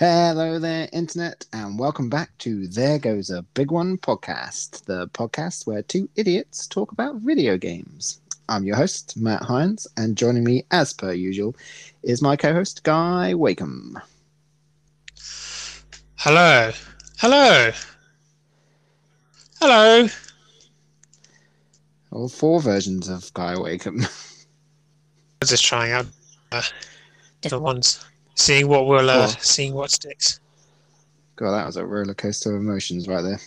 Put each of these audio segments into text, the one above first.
Hello there, Internet, and welcome back to There Goes a Big One podcast, the podcast where two idiots talk about video games. I'm your host, Matt Hines, and joining me, as per usual, is my co host, Guy Wakeham. Hello. Hello. Hello. All four versions of Guy Wakeham. I was just trying out uh, different ones, seeing what will, uh, Cool. seeing what sticks. God, that was a roller coaster of emotions right there.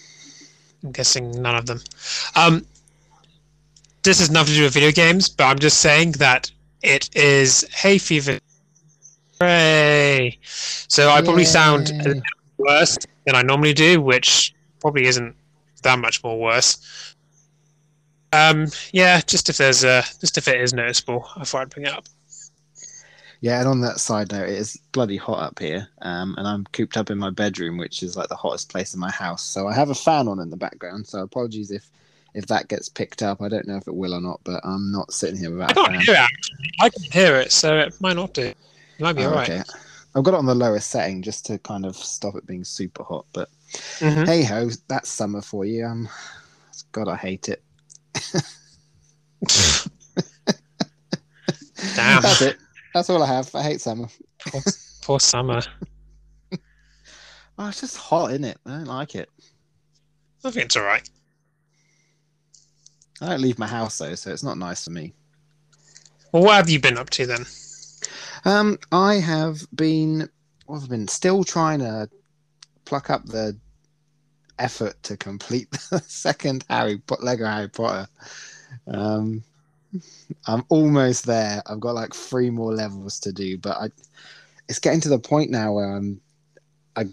I'm guessing none of them. Um, this has nothing to do with video games, but I'm just saying that it is hay fever. Hooray! So I probably sound a worse than I normally do, which probably isn't that much more worse. Um, yeah, just if there's uh, just if it is noticeable, I thought I'd bring it up. Yeah, and on that side note, it is bloody hot up here, um, and I'm cooped up in my bedroom, which is like the hottest place in my house. So I have a fan on in the background. So apologies if if that gets picked up. I don't know if it will or not, but I'm not sitting here without I a can't fan. hear it. Actually. I can hear it, so it might not do. It might be Oh, alright. okay. I've got it on the lowest setting just to kind of stop it being super hot. But Mhm. hey ho, that's summer for you. Um, God, I hate it. Damn, That's it. That's all I have. I hate summer. poor summer. Oh, it's just hot, isn't it? I don't like it. I think it's alright. I don't leave my house though, so it's not nice for me. Well, what have you been up to then? Um, I have been, well, I've been still trying to pluck up the effort to complete the second Harry Po- Lego Harry Potter. Um, I'm almost there. I've got like three more levels to do, but I, it's getting to the point now where I'm, I,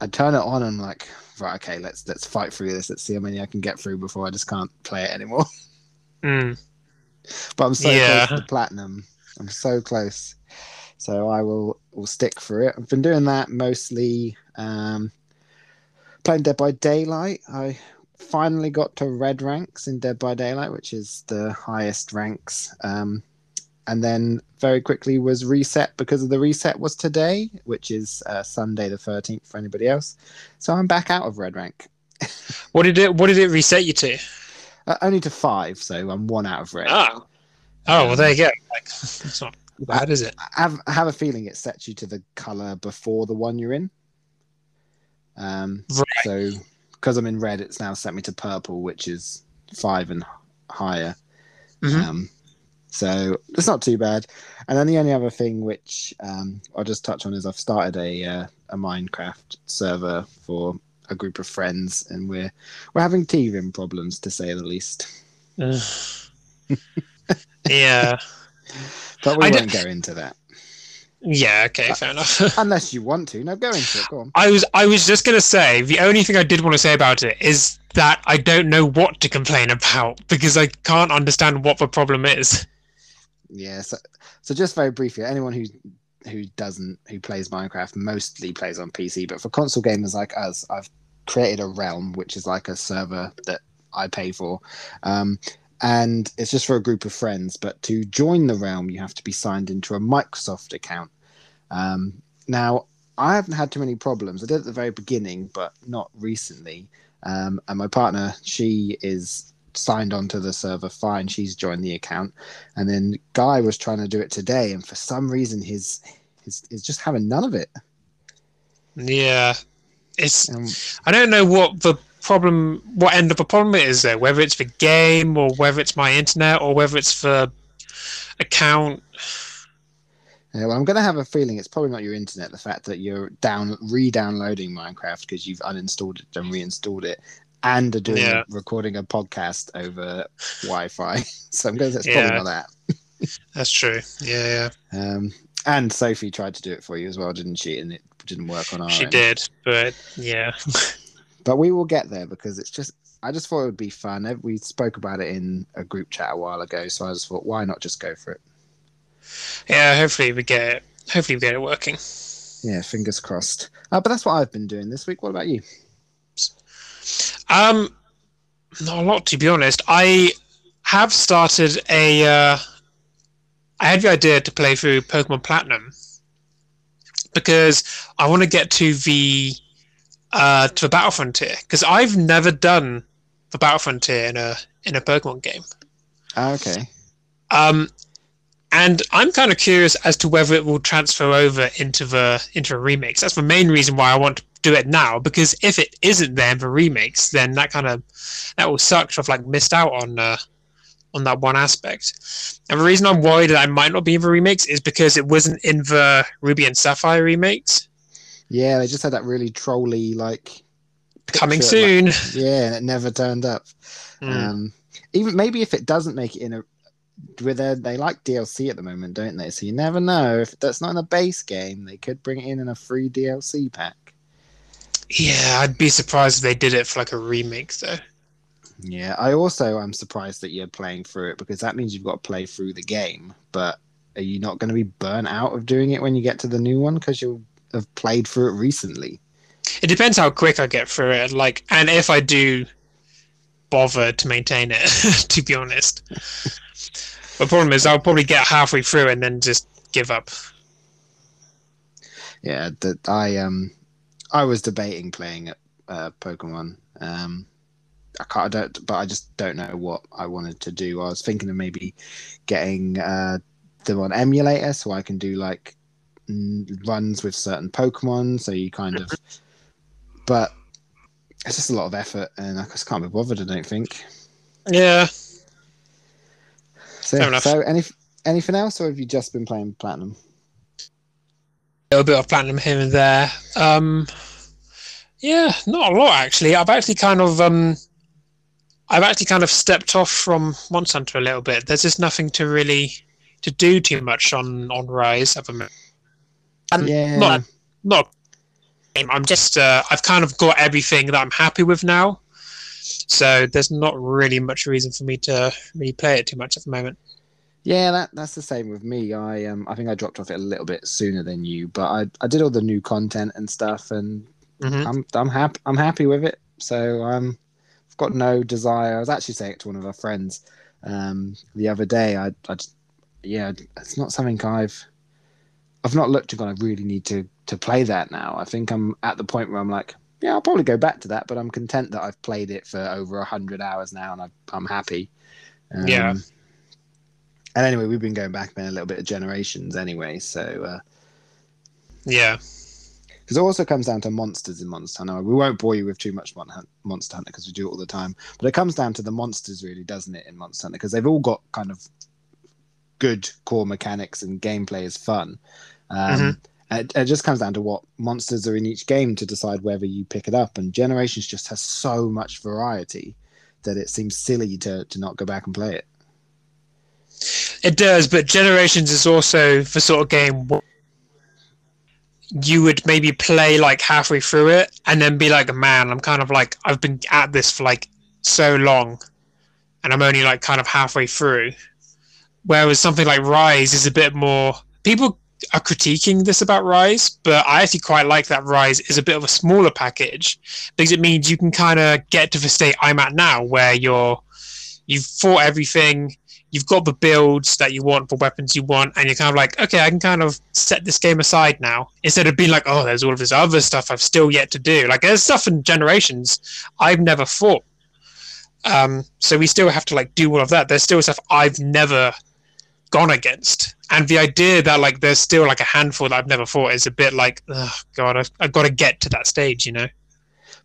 I turn it on and I'm like, right, okay, let's let's fight through this. Let's see how many I can get through before I just can't play it anymore. Mm. But I'm so Yeah. close to platinum. I'm so close. So I will will stick for it. I've been doing that mostly um, playing Dead by Daylight. I finally got to red ranks in Dead by Daylight, which is the highest ranks. Um, and then very quickly was reset because of the reset was today, which is uh, Sunday the 13th for anybody else. So I'm back out of red rank. What did it? What did it reset you to? Uh, only to five, so I'm one out of red. Oh, oh, well, there you go. It's not bad, is it? I have, I have a feeling it sets you to the color before the one you're in. Um, Right. so because I'm in red, it's now set me to purple, which is five and higher. Mhm. Um, so it's not too bad. And then the only other thing which um, I'll just touch on is I've started a uh, a Minecraft server for a group of friends, and we're we're having teething problems to say the least. Yeah, But we I won't don't- go into that yeah. Okay, fair enough. unless you want to. No, go into it. Go on. I was, I was just gonna say the only thing I did want to say about it is that I don't know what to complain about because I can't understand what the problem is. Yeah, so, so just very briefly, anyone who who doesn't who plays Minecraft mostly plays on PC, but for console gamers like us, I've created a realm which is like a server that I pay for. Um, and it's just for a group of friends, but to join the realm you have to be signed into a Microsoft account. Um, now I haven't had too many problems. I did at the very beginning, but not recently. Um, and my partner, she is signed onto the server fine. She's joined the account. And then Guy was trying to do it today, and for some reason, his his is just having none of it. Yeah, it's. Um, I don't know what the problem, what end of the problem it is there. Whether it's the game or whether it's my internet or whether it's the account. yeah, well, I'm going to have a feeling it's probably not your internet. The fact that you're down re-downloading Minecraft because you've uninstalled it and reinstalled it, and are doing Yeah. recording a podcast over Wi-Fi. so I'm going to say it's Yeah. probably not that. That's true. Yeah, yeah. Um, and Sophie tried to do it for you as well, didn't she? And it didn't work on our. She end. did, but yeah. but we will get there because it's just I just thought it would be fun. We spoke about it in a group chat a while ago, so I just thought, why not just go for it? Yeah, hopefully we get it. Hopefully we get it working. Yeah, fingers crossed. Uh, but that's what I've been doing this week. What about you? Um, not a lot to be honest. I have started a. Uh, I had the idea to play through Pokemon Platinum, because I want to get to the uh, to the Battle Frontier because I've never done the Battle Frontier in a in a Pokemon game. Ah, okay. Um, and I'm kind of curious as to whether it will transfer over into the into a remix. That's the main reason why I want to do it now because if it isn't there in the remakes, then that kind of that will suck. I've like missed out on uh, on that one aspect. And the reason I'm worried that I might not be in the remakes is because it wasn't in the Ruby and Sapphire remakes. Yeah, they just had that really trolly like Coming soon. like- yeah, and it never turned up. Mm. Um, even maybe if it doesn't make it in a with their, they like DLC at the moment, don't they? So you never know if that's not in a base game, they could bring it in in a free DLC pack. Yeah, I'd be surprised if they did it for like a remake though. Yeah, I also am surprised that you're playing through it because that means you've got to play through the game. But are you not going to be burnt out of doing it when you get to the new one because you'll have played through it recently? It depends how quick I get through it, like, and if I do bother to maintain it. to be honest, the problem is I'll probably get halfway through and then just give up. Yeah, that I um I was debating playing at uh, Pokemon. Um, I can't, I don't, but I just don't know what I wanted to do. I was thinking of maybe getting uh, them on emulator so I can do like runs with certain Pokemon. So you kind of, but it's just a lot of effort, and I just can't be bothered. I don't think. Yeah, So, Fair enough. so any anything else, or have you just been playing Platinum? a little bit of platinum here and there. Um, yeah, not a lot actually. I've actually kind of um, I've actually kind of stepped off from Monster Hunter a little bit. There's just nothing to really to do too much on on Rise at the moment. Yeah, not not. I'm just uh, I've kind of got everything that I'm happy with now. So there's not really much reason for me to really play it too much at the moment. Yeah, that that's the same with me. I um I think I dropped off it a little bit sooner than you, but I I did all the new content and stuff, and Mhm. I'm I'm happy I'm happy with it. So um, I've got no desire. I was actually saying it to one of our friends um the other day. I I just, yeah, it's not something I've I've not looked and gone. I really need to to play that now. I think I'm at the point where I'm like, yeah, I'll probably go back to that, but I'm content that I've played it for over a hundred hours now, and I, I'm happy. Um, Yeah. And anyway, we've been going back then a little bit of generations anyway, so uh, Yeah. because it also comes down to monsters in Monster Hunter. We won't bore you with too much Monster Hunter because we do it all the time, but it comes down to the monsters, really, doesn't it? In Monster Hunter, because they've all got kind of good core mechanics and gameplay is fun. Um, Mhm. it, it just comes down to what monsters are in each game to decide whether you pick it up. And Generations just has so much variety that it seems silly to to not go back and play it. It does, but Generations is also the sort of game you would maybe play like halfway through it and then be like, man, I'm kind of like, I've been at this for like so long and I'm only like kind of halfway through. Whereas something like Rise is a bit more. People are critiquing this about Rise, but I actually quite like that Rise is a bit of a smaller package because it means you can kind of get to the state I'm at now where you're. You've fought everything, you've got the builds that you want, the weapons you want, and you're kind of like, okay, I can kind of set this game aside now. Instead of being like, oh, there's all of this other stuff I've still yet to do. Like there's stuff in generations I've never fought. Um, so we still have to like do all of that. There's still stuff I've never gone against. And the idea that like there's still like a handful that I've never fought is a bit like, oh god, I've, I've got to get to that stage, you know?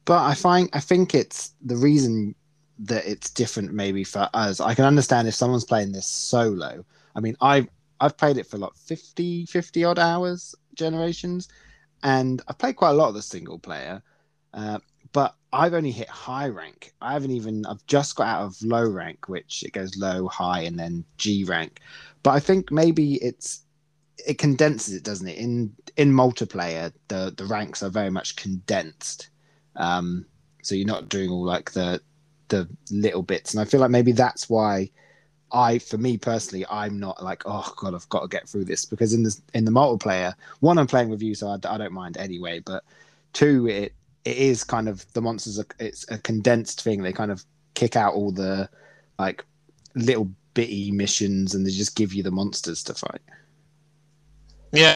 But I find I think it's the reason that it's different maybe for us. I can understand if someone's playing this solo. I mean, I've I've played it for like 50, 50 odd hours generations, and I've played quite a lot of the single player. Uh, but I've only hit high rank. I haven't even. I've just got out of low rank, which it goes low, high, and then G rank. But I think maybe it's it condenses it, doesn't it? In in multiplayer, the the ranks are very much condensed. Um, so you're not doing all like the the little bits, and I feel like maybe that's why I, for me personally, I'm not like, oh god, I've got to get through this because in the in the multiplayer, one, I'm playing with you, so I, I don't mind anyway. But two, it it is kind of the monsters are it's a condensed thing. They kind of kick out all the like little bitty missions, and they just give you the monsters to fight. Yeah.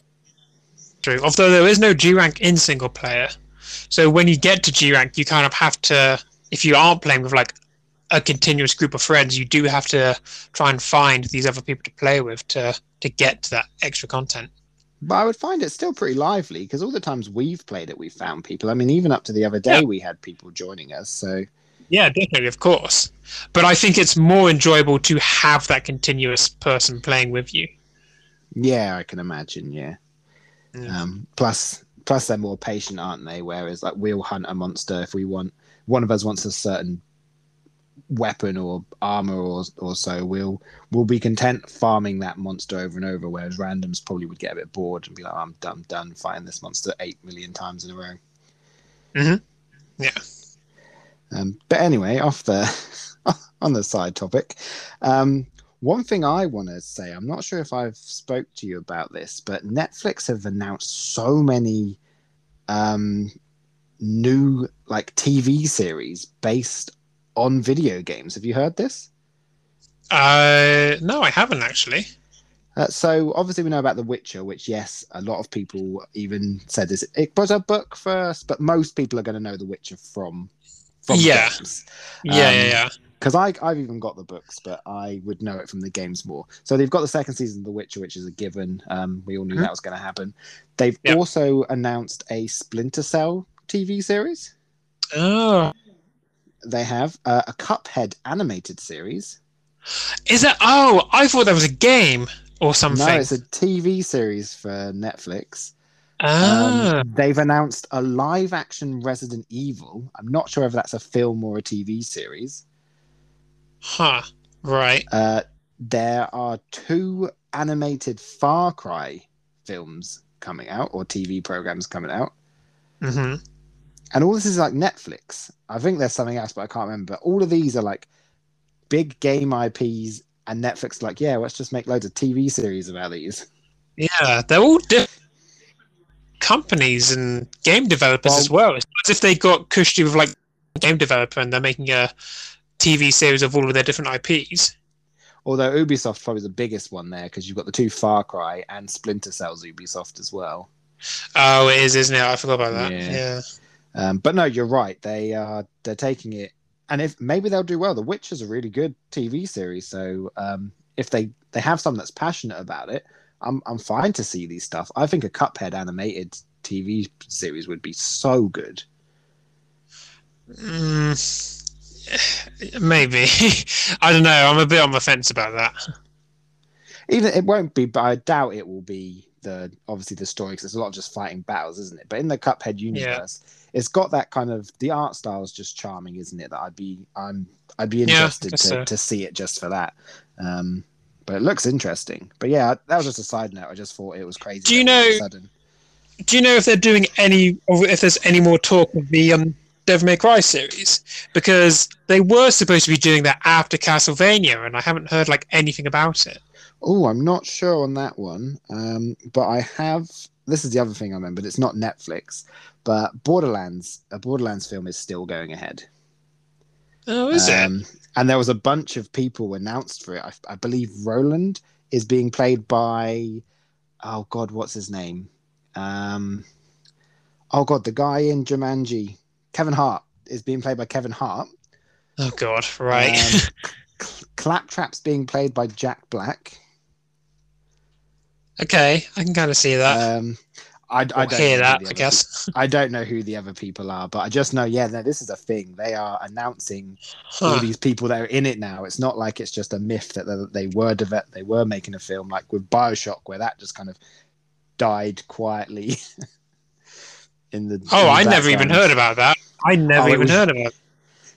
True. Although there is no G rank in single player, so when you get to G rank, you kind of have to. If you aren't playing with like a continuous group of friends, you do have to try and find these other people to play with to to get to that extra content. But I would find it still pretty lively because all the times we've played it, we've found people. I mean, even up to the other day, Yeah. we had people joining us. So Yeah, definitely, of course. But I think it's more enjoyable to have that continuous person playing with you. yeah, I can imagine. Yeah. Yeah. Um, plus, plus they're more patient, aren't they? Whereas, like, we'll hunt a monster if we want. One of us wants a certain weapon or armor or or so. We'll we'll be content farming that monster over and over. Whereas randoms probably would get a bit bored and be like, "I'm done, done fighting this monster eight million times in a row." Mhm. Yeah. Um, but anyway, off the on the side topic, um, one thing I want to say, I'm not sure if I've spoke to you about this, but Netflix have announced so many um, new like TV series based on video games. Have you heard this? Uh, no, I haven't actually. Uh, so obviously we know about The Witcher, which yes, a lot of people even said this. It was a book first, but most people are going to know The Witcher from from Yeah. games. Yeah, Um, yeah, yeah. because I I've even got the books, but I would know it from the games more. So they've got the second season of The Witcher, which is a given. Um, we all knew Mhm. that was going to happen. They've Yep. also announced a Splinter Cell TV series. Oh, They have uh, a Cuphead animated series. is that? Oh, I thought that was a game or something. No, it's a TV series for Netflix. Ah, Um, they've announced a live action Resident Evil. I'm not sure if that's a film or a TV series. huh. Right. Uh, there are two animated Far Cry films coming out or TV programs coming out. Mm-hmm. And all this is like Netflix. I think there's something else, but I can't remember. But all of these are like big game IPs, and Netflix like, yeah, let's just make loads of TV series about these. Yeah, they're all different companies and game developers Well- as well. It's as if they got cushy with like a game developer and they're making a TV series of all of their different IPs. Although Ubisoft probably the biggest one there because you've got the two Far Cry and Splinter Cells Ubisoft as well. Oh, it is, isn't it? I forgot about that. Yeah. Yeah. Um, but no, you're right. They are they're taking it, and if maybe they'll do well. The Witcher is a really good TV series, so um, if they they have someone that's passionate about it, I'm I'm fine to see these stuff. I think a Cuphead animated TV series would be so good. Mm, maybe. I don't know. I'm a bit on the fence about that. Even it won't be, but I doubt it will be the obviously the story because it's a lot of just fighting battles, isn't it? But in the Cuphead universe, it's got that kind of the art style is just charming, isn't it? That I'd be I'm I'd be interested guess to, so. to see it just for that. Um, but it looks interesting. But yeah, that was just a side note. I just thought it was crazy. Do you that all of a know- Do you know if they're doing any, or if there's any more talk of the um, Devil May Cry series? Because they were supposed to be doing that after Castlevania, and I haven't heard like anything about it. Oh, I'm not sure on that one. Um, but I have. This is the other thing I remembered. It's not Netflix, but Borderlands. A Borderlands film is still going ahead. Oh, is it? Um, And there was a bunch of people announced for it. I, I believe Roland is being played by, oh God, what's his name? Um, oh God, the guy in Jumanji, Kevin Hart, is being played by Kevin Hart. Oh God, right. Um, Claptrap's being played by Jack Black. okay, I can kind of see that. Um, I, I don't hear that, I guess. I don't know who the other people are, but I just know, yeah, no, this is a thing. They are announcing all these people that are in it now. It's not like it's just a myth that they, were deve- they were making a film like with Bioshock, where that just kind of died quietly. in the Oh, in the I never even heard about that. I never Oh, even was- heard about. It.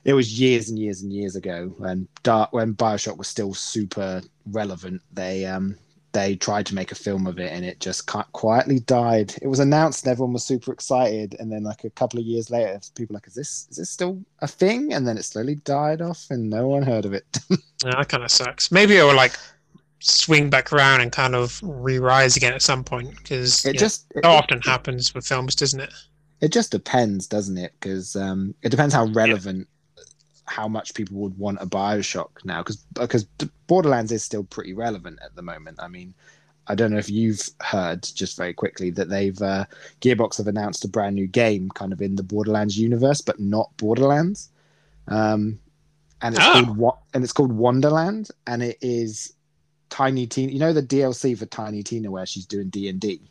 It was years and years and years ago when Dark when Bioshock was still super relevant. They um they tried to make a film of it and it just quietly died. It was announced and everyone was super excited, and then like a couple of years later, people were like, "Is this is this still a thing?" And then it slowly died off, and no one heard of it. Yeah, that kind of sucks. Maybe it will like swing back around and kind of re-rise again at some point because It it just it, that often happens with films, doesn't it? it just depends, doesn't it? Because um, it depends how relevant, how much people would want a Bioshock now. Because because Borderlands is still pretty relevant at the moment. I mean, I don't know if you've heard just very quickly that they've uh, Gearbox have announced a brand new game, kind of in the Borderlands universe, but not Borderlands. Um, and it's Oh. called? And it's called Wonderland, and it is Tiny Tina. You know the DLC for Tiny Tina where she's doing D and D.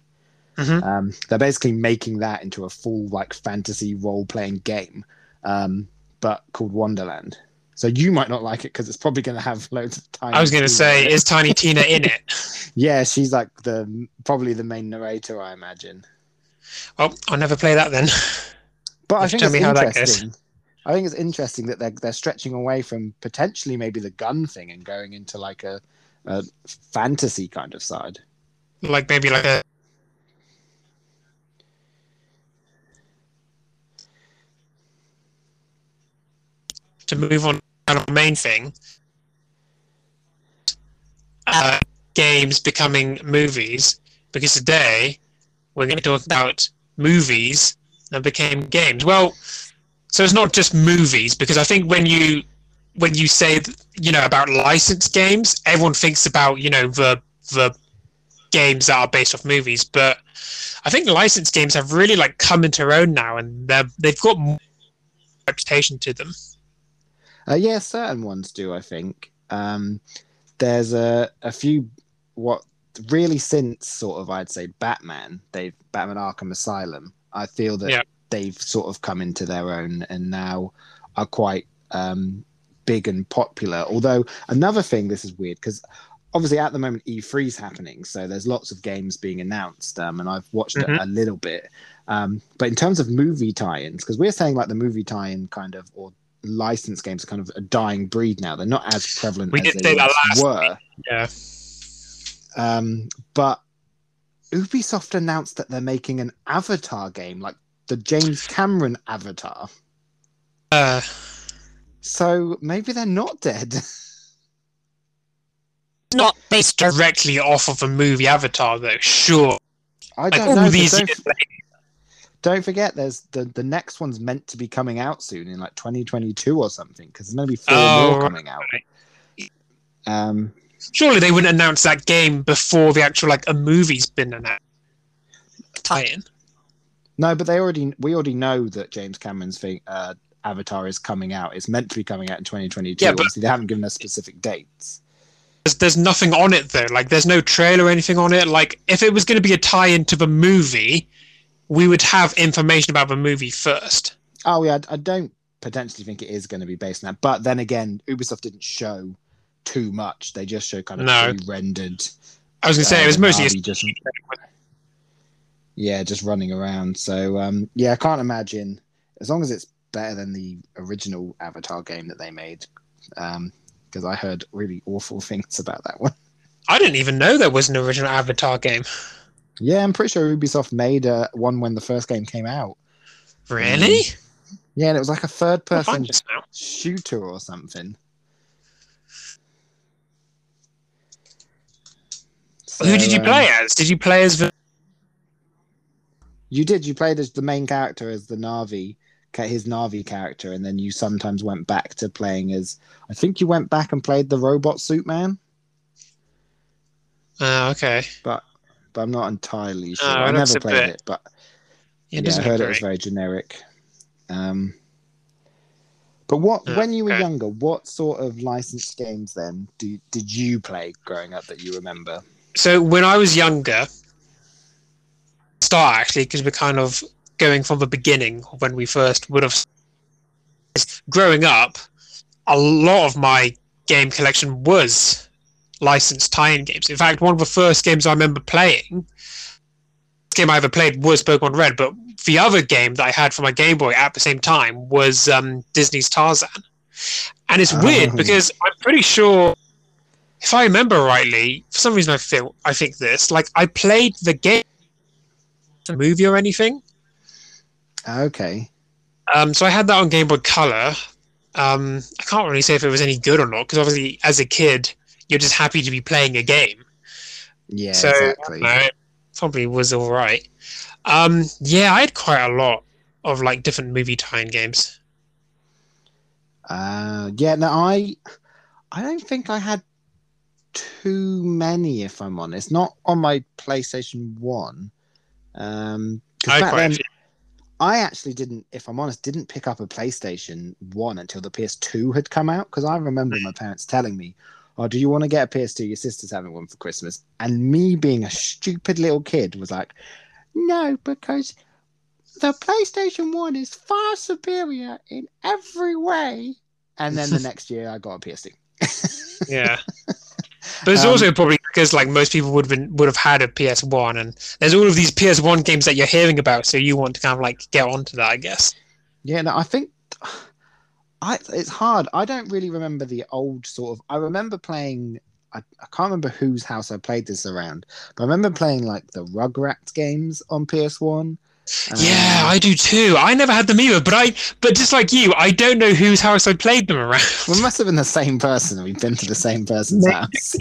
Mhm. Um, they're basically making that into a full like fantasy role playing game, um, but called Wonderland. So you might not like it because it's probably going to have loads of tiny. I was going to say, is Tiny Tina in it? yeah, she's like the probably the main narrator, I imagine. Well, I'll never play that then. But I think tell it's me how that goes. interesting. I think it's interesting that they're they're stretching away from potentially maybe the gun thing and going into like a, a fantasy kind of side. like maybe like a. To move on to our main thing, uh, games becoming movies, because today we're going to talk about movies that became games. Well, so it's not just movies, because I think when you when you say you know about licensed games, everyone thinks about you know the the games that are based off movies, but I think licensed games have really like come into their own now, and they're, they've got more reputation to them. Uh, yeah, certain ones do. I think um, there's a a few what really since sort of I'd say Batman, they've Batman Arkham Asylum. I feel that Yeah. they've sort of come into their own and now are quite um, big and popular. Although another thing, this is weird because obviously at the moment E3 is happening, so there's lots of games being announced, um, and I've watched it a little bit. Um, but in terms of movie tie-ins, because we're saying like the movie tie-in kind of or licensed games are kind of a dying breed now. They're not as prevalent We as they say that last were. Yeah. Um, but Ubisoft announced that they're making an Avatar game, like the James Cameron Avatar. Uh, So maybe they're not dead. not based directly off of a movie Avatar, though. Sure. I don't all know. but these years later. Don't forget, there's the the next one's meant to be coming out soon in like 2022 or something because there's going to be four Oh, more coming out. Um, Surely they wouldn't announce that game before the actual like a movie's been announced. Tie-in. no, but they already we already know that James Cameron's thing, uh, Avatar is coming out. It's meant to be coming out in 2022. Yeah, but- Obviously, they haven't given us specific dates. There's, there's nothing on it though. Like there's no trailer or anything on it. Like if it was going to be a tie-in to the movie, we would have information about the movie first. Oh yeah, I don't potentially think it is going to be based on that. But then again, Ubisoft didn't show too much. They just showed kind of No. pre-rendered. I was going to say it was uh, mostly. Just yeah, just running around. So um, yeah, I can't imagine as long as it's better than the original Avatar game that they made. Because I heard really awful things about that one. I didn't even know there was an original Avatar game. Yeah, I'm pretty sure Ubisoft made uh, one when the first game came out. Really? Yeah, and it was like a I'll third-person find this now. shooter or something. Who did you So, play um, as? Did you play as? You did. You played as the main character as the Navi, his Navi character, and then you sometimes went back to playing as. I think you went back and played the robot suit man, Oh, okay. but I'm not entirely sure. Oh, I never played bit- it, but It yeah, I heard it was very generic. Um, but what Oh, when you were okay. younger, what sort of licensed games then do, did you play growing up that you remember? So when I was younger, start actually because we're kind of going from the beginning of when we first would have. Growing up, a lot of my game collection was licensed tie-in games. In fact, one of the first games I remember playing, game I ever played was Pokemon Red, but the other game that I had for my Game Boy at the same time was um, Disney's Tarzan. And it's weird Oh. because I'm pretty sure if I remember rightly, for some reason I feel I think this like I played the game, the movie or anything. Okay. Um, so I had that on Game Boy Color. Um, I can't really say if it was any good or not because obviously as a kid you're just happy to be playing a game. Yeah, so exactly. Know, probably was all right. Um, yeah, I had quite a lot of like different movie tie-in games. Uh, yeah, no, I, I don't think I had too many, if I'm honest. Not on my PlayStation One. Um, I back then. I actually didn't, if I'm honest, didn't pick up a PlayStation One until the PS2 had come out. Because I remember my parents telling me, "Oh, do you want to get a PS2? Your sister's having one for Christmas." And me being a stupid little kid was like, "No, because the PlayStation One is far superior in every way." And then the next year, I got a PS2. Yeah. But it's Um, also probably because like most people would have been would have had a PS One, and there's all of these PS One games that you're hearing about, so you want to kind of like get onto that, I guess. Yeah, no, I think I it's hard. I don't really remember the old sort of. I remember playing. I, I can't remember whose house I played this around, but I remember playing like the Rugrats games on PS One. yeah, um, I do too. I never had them either, but I but just like you, I don't know whose house I played them around. we must have been the same person. We've been to the same person's house.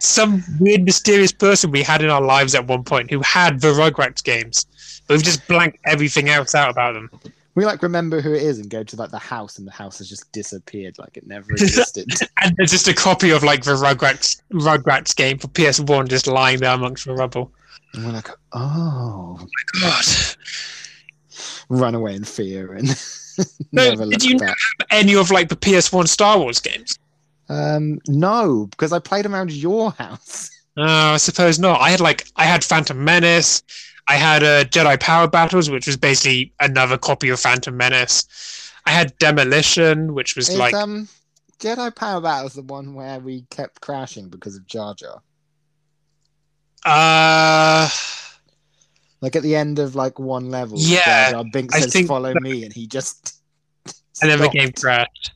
Some weird, mysterious person we had in our lives at one point who had the Rugrats games, but we've just blanked everything else out about them. We like remember who it is and go to like the house, and the house has just disappeared, like it never existed. And there's just a copy of like the Rugrats Rugrats game for PS One just lying there amongst the rubble. and we're like, oh, my God. run away in fear and never did look you back. any of like the PS1 Star Wars games? Um, no, because I played around your house. Uh, I suppose not. I had like I had Phantom Menace. I had uh, Jedi Power Battles, which was basically another copy of Phantom Menace. I had Demolition, which was Is like um Jedi Power Battle the one where we kept crashing because of Jar Jar? uh Like at the end of like one level, Yeah, Jar Jar Binks I says "Follow me," and he just and then the game crashed.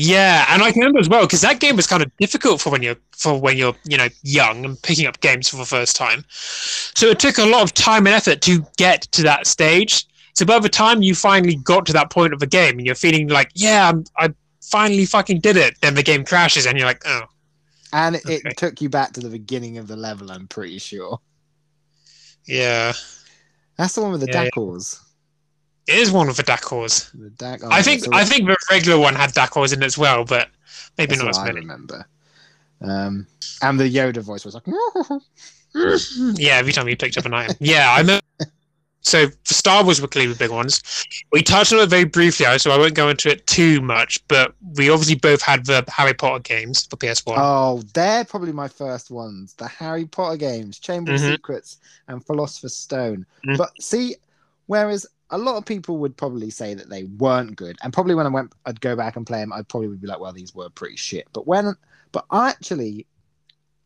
Yeah, and I can remember as well because that game was kind of difficult for when you're for when you're you know young and picking up games for the first time. So it took a lot of time and effort to get to that stage. So by the time you finally got to that point of the game and you're feeling like, yeah, I'm, I finally fucking did it, then the game crashes and you're like, oh, and it, Okay. it took you back to the beginning of the level. I'm pretty sure yeah, that's the one with the Yeah, yeah. Is one of the Dakors. The Dak- oh, I think I think the regular one had Dakors in it as well, but maybe not as I many. remember. Um, and the Yoda voice was like, yeah, every time you picked up an item. Yeah, I remember. So Star Wars were clearly the big ones. We touched on it very briefly, so I won't go into it too much. But we obviously both had the Harry Potter games for PS One. Oh, they're probably my first ones. The Harry Potter games, Chamber of Mhm. Secrets, and Philosopher's Stone. Mhm. But see, whereas a lot of people would probably say that they weren't good, and probably when I went, I'd go back and play them, I probably would be like, well, these were pretty shit. But when, but actually,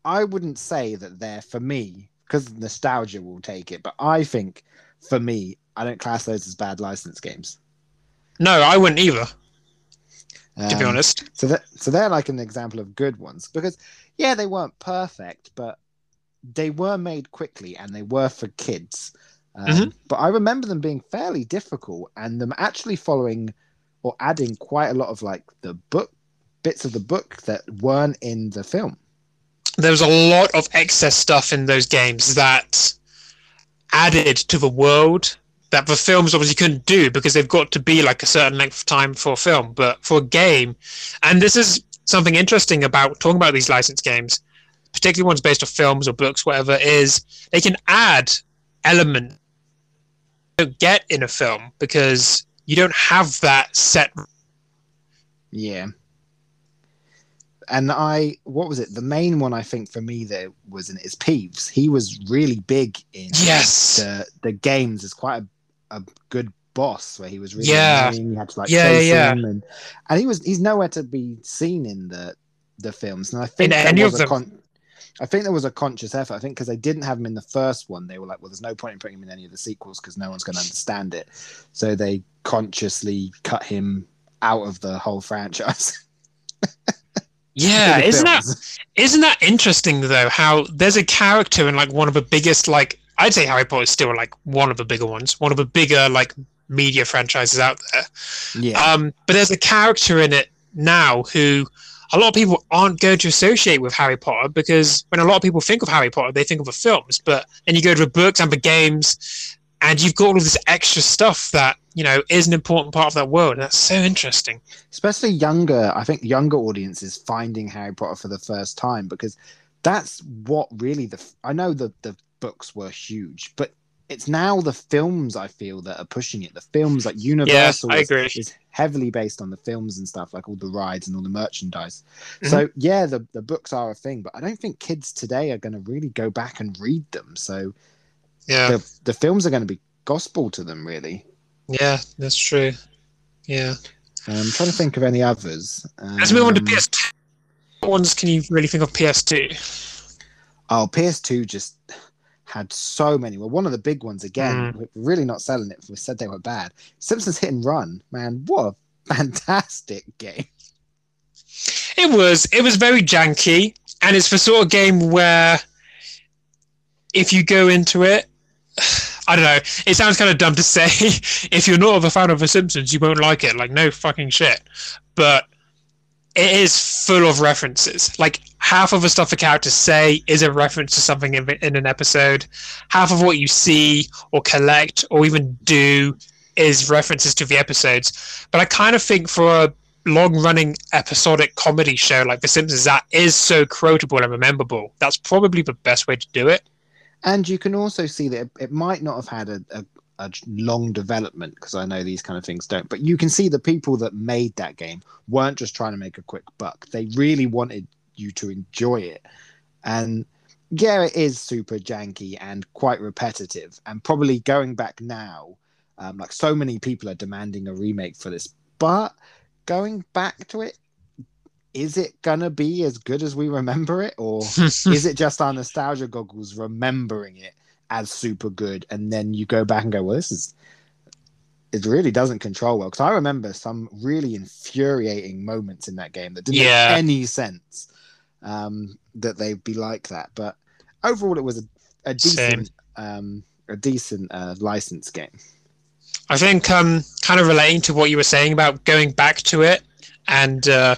I wouldn't say that they're for me because nostalgia will take it. But I think for me, I don't class those as bad license games. no, I wouldn't either, to be Um, honest. So that so they're like an example of good ones because yeah, they weren't perfect, but they were made quickly and they were for kids. Um, Mhm. But I remember them being fairly difficult and them actually following or adding quite a lot of like the book bits of the book that weren't in the film. There was a lot of excess stuff in those games that added to the world that the films obviously couldn't do because they've got to be like a certain length of time for a film. But for a game, and this is something interesting about talking about these licensed games, particularly ones based on films or books, whatever, is they can add element don't get in a film because you don't have that set. Yeah. And I, what was it? The main one I think for me that was in is Peeves. He was really big in Yes. the the games Is quite a, a good boss where he was really Yeah. annoying. You had to like Yeah, yeah, and and he was he's nowhere to be seen in the the films. And I think In any of them. con- I think there was a conscious effort. I think because they didn't have him in the first one, they were like, well, there's no point in putting him in any of the sequels because no one's going to understand it. So they consciously cut him out of the whole franchise. Yeah, isn't that. Isn't that interesting though? How there's a character in like one of the biggest like I'd say Harry Potter is still like one of the bigger ones, one of the bigger like media franchises out there. Yeah. Um, but there's a character in it now who a lot of people aren't going to associate with Harry Potter because when a lot of people think of Harry Potter, they think of the films. But then you go to the books and the games, and you've got all of this extra stuff that you know, is an important part of that world. That's so interesting. especially younger i think younger audiences finding harry potter for the first time because that's what really the i know that the books were huge but it's now the films i feel that are pushing it the films like universal I is- is heavily based on the films and stuff like all the rides and all the merchandise Mhm. so yeah the, the books are a thing but i don't think kids today are going to really go back and read them so Yeah, the, the films are going to be gospel to them really yeah, that's true. Yeah. um, I'm trying to think of any others. Let's move on to Um, PS2. What ones can you really think of PS2? Oh, PS2 just had so many. Well, one of the big ones again. Mm. We're really not selling it. We said they were bad. Simpsons Hit and Run, man, what a fantastic game. It was it was very janky, and it's the sort of game where if you go into it, I don't know. It sounds kind of dumb to say. if you're not a fan of The Simpsons, you won't like it. Like no fucking shit. But it is full of references. Like half of the stuff the characters say is a reference to something in, in an episode. Half of what you see or collect or even do is references to the episodes. But I kind of think for a long running episodic comedy show like The Simpsons that is so quotable and rememberable, that's probably the best way to do it. And you can also see that it, it might not have had a, a, a long development because I know these kind of things don't. But you can see the people that made that game weren't just trying to make a quick buck. They really wanted you to enjoy it. And yeah, it is super janky and quite repetitive. And probably going back now, um, like so many people are demanding a remake for this. But going back to it, is it gonna be as good as we remember it, or is it just our nostalgia goggles remembering it as super good and then you go back and go well this is it really doesn't control well because i remember some really infuriating moments in that game that didn't Yeah. make any sense um that they'd be like that but overall it was a, a decent um a decent uh license game I think um, kind of relating to what you were saying about going back to it and uh,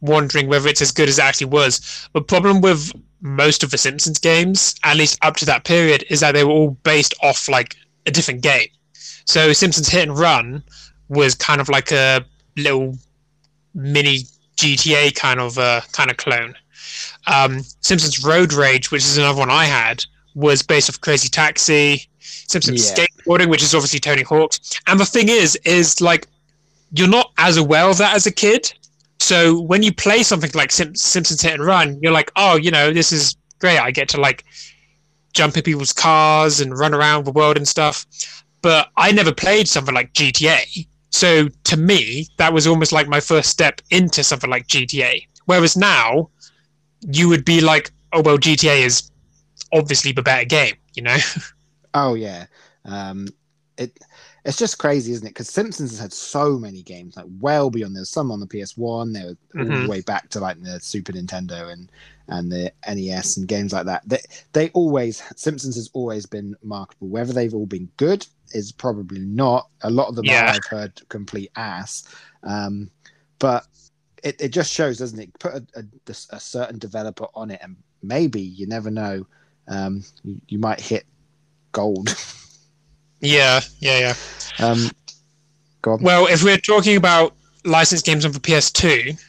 wondering whether it's as good as it actually was. The problem with most of the Simpsons games, at least up to that period, is that they were all based off like a different game. So Simpsons Hit and Run was kind of like a little mini GTA kind of uh, kind of clone. Um, Simpsons Road Rage, which is another one I had, was based off Crazy Taxi. Simpsons Yeah. Skateboarding, which is obviously Tony Hawk's. And the thing is, is like you're not as aware of that as a kid. So when you play something like Sim- Simpsons Hit and Run, you're like, oh, you know, this is great. I get to like jump in people's cars and run around the world and stuff. But I never played something like GTA. So to me, that was almost like my first step into something like GTA. Whereas now, you would be like, oh, well, GTA is obviously the better game, you know? Oh yeah, um, it it's just crazy, isn't it? Because Simpsons has had so many games, like well beyond. There's some on the PS One. They were all Mhm. the way back to like the Super Nintendo and and the NES and games like that. They they always Simpsons has always been marketable. Whether they've all been good is probably not. A lot of them Yeah. I've heard complete ass. Um, but it, it just shows, doesn't it? Put a, a, a certain developer on it, and maybe you never know. Um, you, you might hit gold. yeah, yeah, yeah. Um, go on. Well, if we're talking about licensed games on the PS2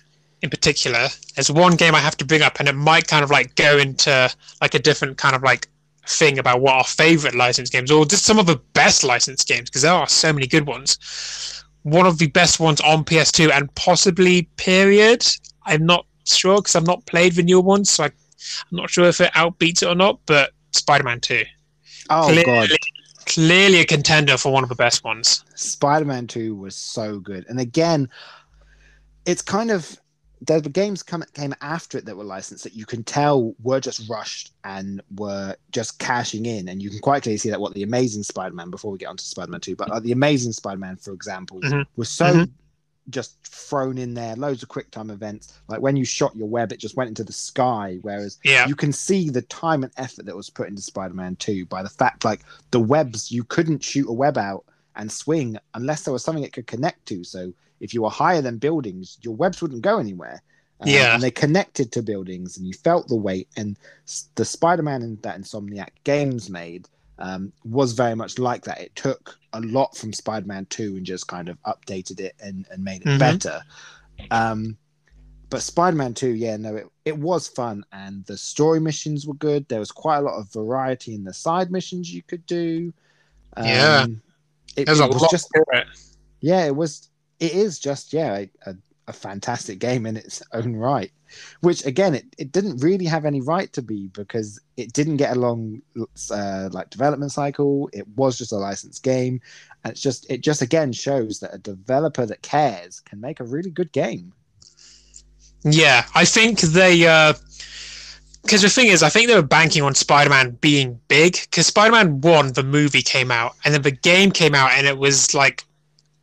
in particular, there's one game I have to bring up, and it might kind of like go into like a different kind of like thing about what our favorite licensed games or just some of the best licensed games because there are so many good ones. One of the best ones on PS2 and possibly period. I'm not sure because I've not played the newer ones, so I, I'm not sure if it outbeats it or not. But Spider-Man 2, oh clearly, god, clearly a contender for one of the best ones. Spider-Man Two was so good, and again, it's kind of the games come came after it that were licensed that you can tell were just rushed and were just cashing in, and you can quite clearly see that what the Amazing Spider-Man before we get onto Spider-Man Two, but like the Amazing Spider-Man, for example, Mhm. was so. Mhm. Just thrown in there, loads of quick time events. Like when you shot your web, it just went into the sky. Whereas Yeah. you can see the time and effort that was put into Spider-Man 2 by the fact like the webs you couldn't shoot a web out and swing unless there was something it could connect to. So if you were higher than buildings, your webs wouldn't go anywhere. Um, Yeah. and they connected to buildings, and you felt the weight. And the Spider-Man in- that Insomniac Games made um, was very much like that. It took a lot from Spider-Man Two and just kind of updated it and, and made it Mhm. better. Um, but Spider-Man Two, yeah, no, it, it was fun and the story missions were good. There was quite a lot of variety in the side missions you could do. Um, Yeah. it, There's it a was lot just it. yeah, it was. It is just yeah, a, a, a fantastic game in its own right. Which again, it, it didn't really have any right to be because it didn't get a long uh, like development cycle. It was just a licensed game, and it's just it just again shows that a developer that cares can make a really good game. Yeah, I think they. Because the thing is, I think they were banking on Spider-Man being big. Because Spider-Man One, the movie came out, and then the game came out, and it was like,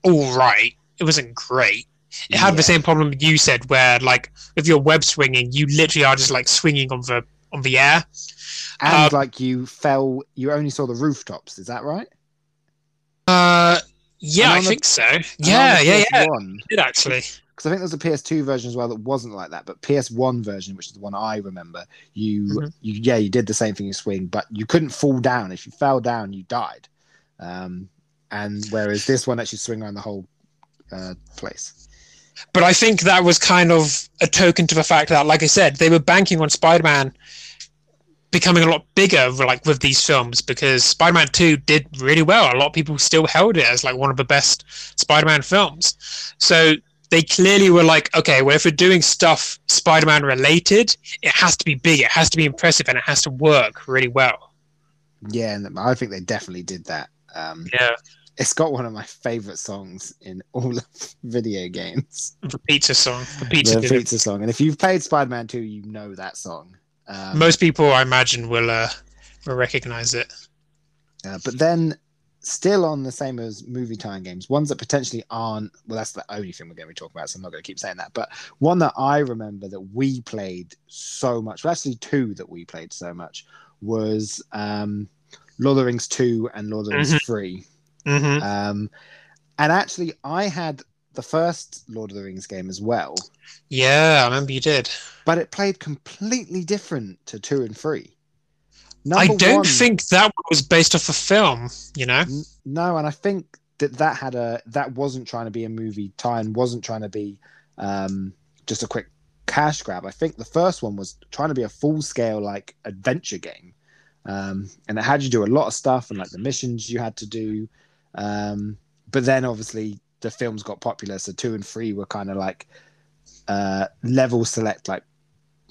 all right. It wasn't great. It had Yeah. the same problem you said, where like with your web swinging, you literally are just like swinging on the on the air. And Um, like you fell, you only saw the rooftops. Is that right? Uh, yeah, I the- think so. Yeah, yeah, yeah. PS1 It did actually. because I think there's a PS2 version as well that wasn't like that, but PS1 version, which is the one I remember, you, Mhm. you yeah, you did the same thing you swing, but you couldn't fall down. If you fell down, you died. Um, and whereas this one actually swing around the whole uh, place. But I think that was kind of a token to the fact that, like I said, they were banking on Spider-Man becoming a lot bigger, like with these films, because Spider-Man Two did really well. A lot of people still held it as like one of the best Spider-Man films. So they clearly were like, okay, well, if we're doing stuff Spider-Man related, it has to be big, it has to be impressive, and it has to work really well. Yeah, and I think they definitely did that. Um, Yeah, it's got one of my favorite songs in all of video games. the pizza song, the pizza. the pizza song, and if you've played Spider-Man 2, you know that song. Um, Most people, I imagine, will uh, will recognize it. Uh, but then, still on the same as movie time games, ones that potentially aren't. Well, that's the only thing we're going to be talking about, so I'm not going to keep saying that. But one that I remember that we played so much, well, actually two that we played so much, was um, Lord of the Rings 2 and Lord of the Rings Mhm. 3. Hmm Um, and actually, I had the first Lord of the Rings game as well, Yeah, I remember you did. but it played completely different to 2 and 3. I don't one- think that was based off a film. You know. N- No, and I think that that had a that wasn't trying to be a movie tie and wasn't trying to be um, just a quick cash grab. I think the first one was trying to be a full scale like adventure game, um, and it had you do a lot of stuff and like the missions you had to do. Um, but then obviously the films got popular, so two and three were kind of like uh, level select, like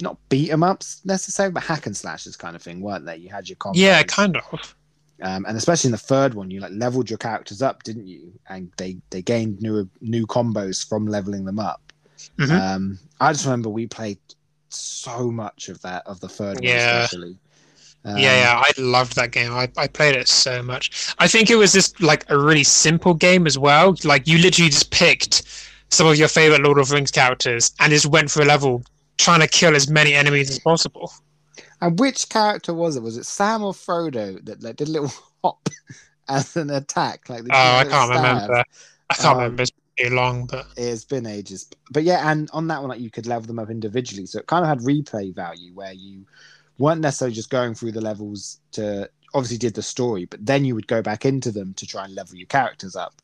not beat 'em ups necessarily, but hack and slashes kind of thing, weren't they? You had your combos. Yeah, kind of. Um, and especially in the third one, you like leveled your characters up, didn't you? And they they gained new new combos from leveling them up. Mhm. Um, I just remember we played so much of that of the third Yeah. one, especially. Um, yeah, yeah, I loved that game. I, I played it so much. I think it was just like a really simple game as well. Like you literally just picked some of your favorite Lord of the Rings characters and just went for a level trying to kill as many enemies as possible. And which character was it? Was it Sam or Frodo that like, did a little hop as an attack? Like, Oh, I can't stab? remember. I can't Um, remember. It's too long, but It's been ages, but yeah, and on that one, like you could level them up individually, so it kind of had replay value where you weren't necessarily just going through the levels to obviously did the story, but then you would go back into them to try and level your characters up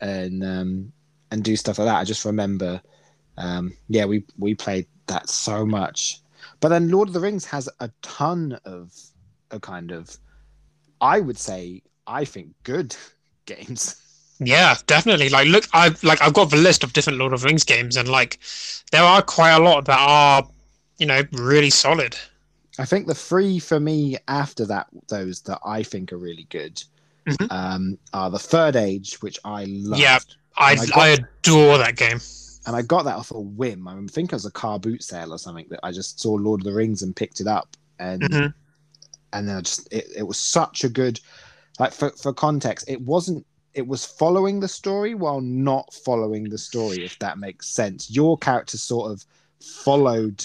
and um, and do stuff like that. I just remember, um, yeah, we we played that so much, but then Lord of the Rings has a ton of a kind of, I would say, I think good games. yeah, definitely. Like, look, I've like I've got the list of different Lord of the Rings games, and like there are quite a lot that are, you know, really solid. I think the three for me after that, those that I think are really good, Mhm. um, are the Third Age, which I love. Yeah. I I got- I adore that game. And I got that off a whim. I think it was a car boot sale or something that I just saw Lord of the Rings and picked it up. And Mhm. and then I just it, it was such a good like for, for context, it wasn't it was following the story while not following the story, if that makes sense. Your character sort of followed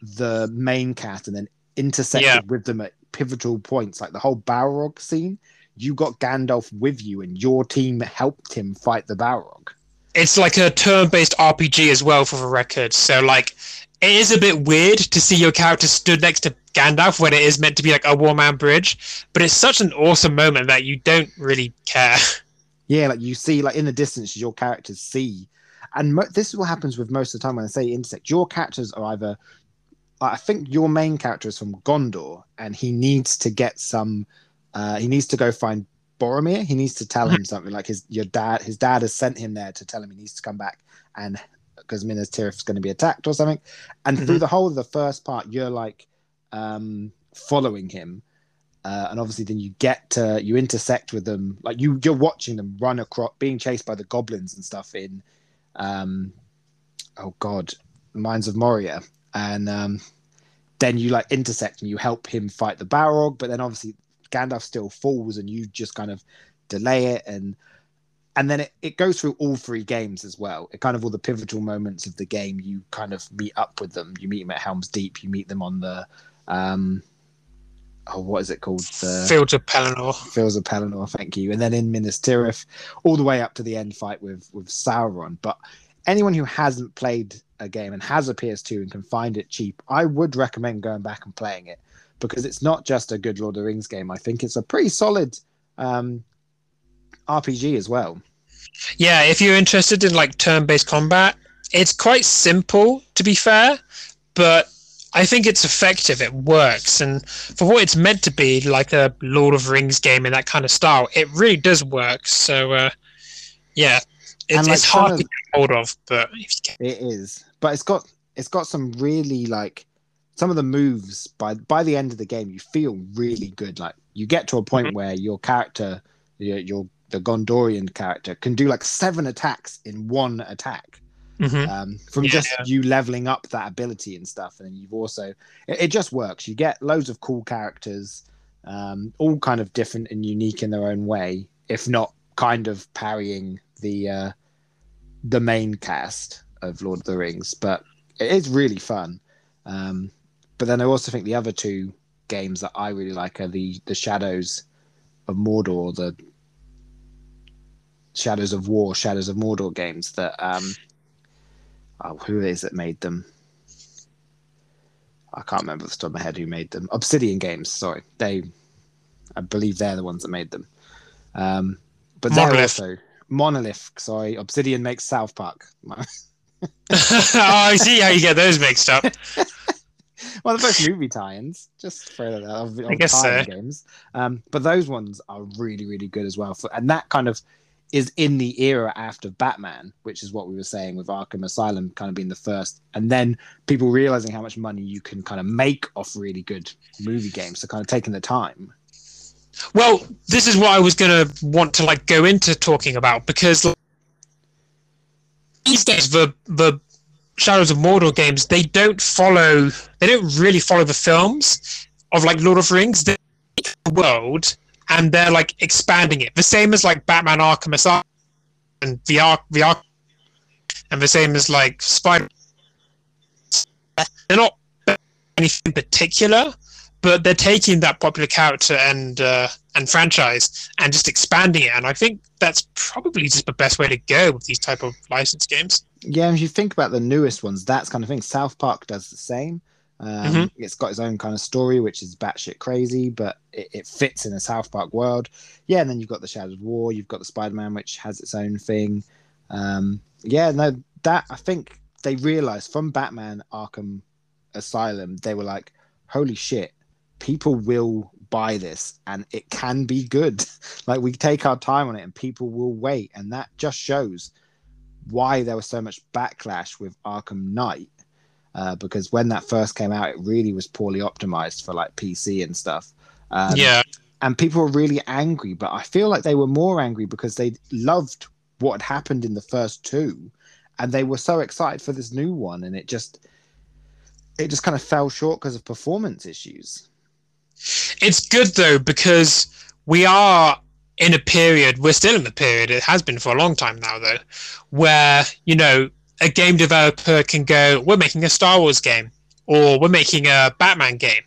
the main cast and then intersected Yeah. with them at pivotal points, like the whole Balrog scene. You got Gandalf with you, and your team helped him fight the Balrog. it's like a turn-based RPG as well for the record. So like it is a bit weird to see your character stood next to Gandalf when it is meant to be like a war man bridge, but it's such an awesome moment that you don't really care. Yeah, like you see, like in the distance, your characters see, and mo- this is what happens with most of the time when I say intersect. Your characters are either, I think your main character is from Gondor, and he needs to get some, uh, he needs to go find Boromir. He needs to tell him something like his your dad, his dad has sent him there to tell him he needs to come back and because Minas Tirith is going to be attacked or something. And Mhm. through the whole of the first part, you're like um, following him. Uh, and obviously, then you get to you intersect with them, like you you're watching them run across, being chased by the goblins and stuff in, um, oh god, Mines of Moria, and um, then you like intersect and you help him fight the Balrog, but then obviously Gandalf still falls and you just kind of delay it and and then it, it goes through all three games as well. It kind of all the pivotal moments of the game. You kind of meet up with them. You meet them at Helm's Deep. You meet them on the um, oh, what is it called? The Fields of Pelennor. Fields of Pelennor. Thank you. And then in Minas Tirith, all the way up to the end fight with with Sauron. But anyone who hasn't played a game and has a PS2 and can find it cheap, I would recommend going back and playing it because it's not just a good Lord of the Rings game. I think it's a pretty solid um, RPG as well. Yeah, if you're interested in like turn-based combat, it's quite simple to be fair, but I think it's effective. It works, and for what it's meant to be, like a Lord of the Rings game in that kind of style, it really does work. So, uh, yeah, it's, like, it's hard some to get hold of, but if you can, It is, but it's got it's got some really like some of the moves by by the end of the game you feel really good. Like you get to a point Mhm. where your character, your, your the Gondorian character, can do like seven attacks in one attack. Mhm. Um, from Yeah, just yeah. you leveling up that ability and stuff, and then you've also it, it just works. You get loads of cool characters, um, all kind of different and unique in their own way, if not kind of parrying the uh, the main cast of Lord of the Rings, but it is really fun. Um, but then I also think the other two games that I really like are the the Shadows of Mordor, the Shadows of War, Shadows of Mordor games that um oh, who is it made them? I can't remember off the top of my head who made them. Obsidian Games, sorry. They I believe they're the ones that made them. Um but they're also Monolith, sorry. Obsidian makes South Park. oh, I see how you get those mixed up. well, they're both movie tie-ins. Just throw that of, of I guess tie-in so. games. Um, but those ones are really, really good as well. For, and that kind of is in the era after Batman, which is what we were saying with Arkham Asylum kind of being the first, and then people realizing how much money you can kind of make off really good movie games. So kind of taking the time. Well, this is what I was going to want to like go into talking about because like, these days the the Shadows of Mordor games they don't follow they don't really follow the films of like Lord of the Rings. They the world and they're like expanding it. The same as like Batman Arkham Asylum and the Ark the Ark and the same as like Spider. They're not anything particular, but they're taking that popular character and uh, and franchise and just expanding it. And I think that's probably just the best way to go with these type of license games. Yeah, and if you think about the newest ones, that's kind of thing. South Park does the same. Um, Mhm. It's got its own kind of story, which is batshit crazy, but it, it fits in a South Park world. Yeah, and then you've got the Shadows of War, you've got the Spider Man, which has its own thing. Um, yeah, no, that I think they realized from Batman Arkham Asylum, they were like, holy shit, people will buy this and it can be good. like we take our time on it and people will wait. And that just shows why there was so much backlash with Arkham Knight. Uh, because when that first came out, it really was poorly optimized for like PC and stuff. Um, yeah, and people were really angry, but I feel like they were more angry because they loved what had happened in the first two, and they were so excited for this new one, and it just it just kind of fell short because of performance issues. It's good though because we are in a period. We're still in a period. It has been for a long time now, though, where you know a game developer can go, "We're making a Star Wars game," or "We're making a Batman game."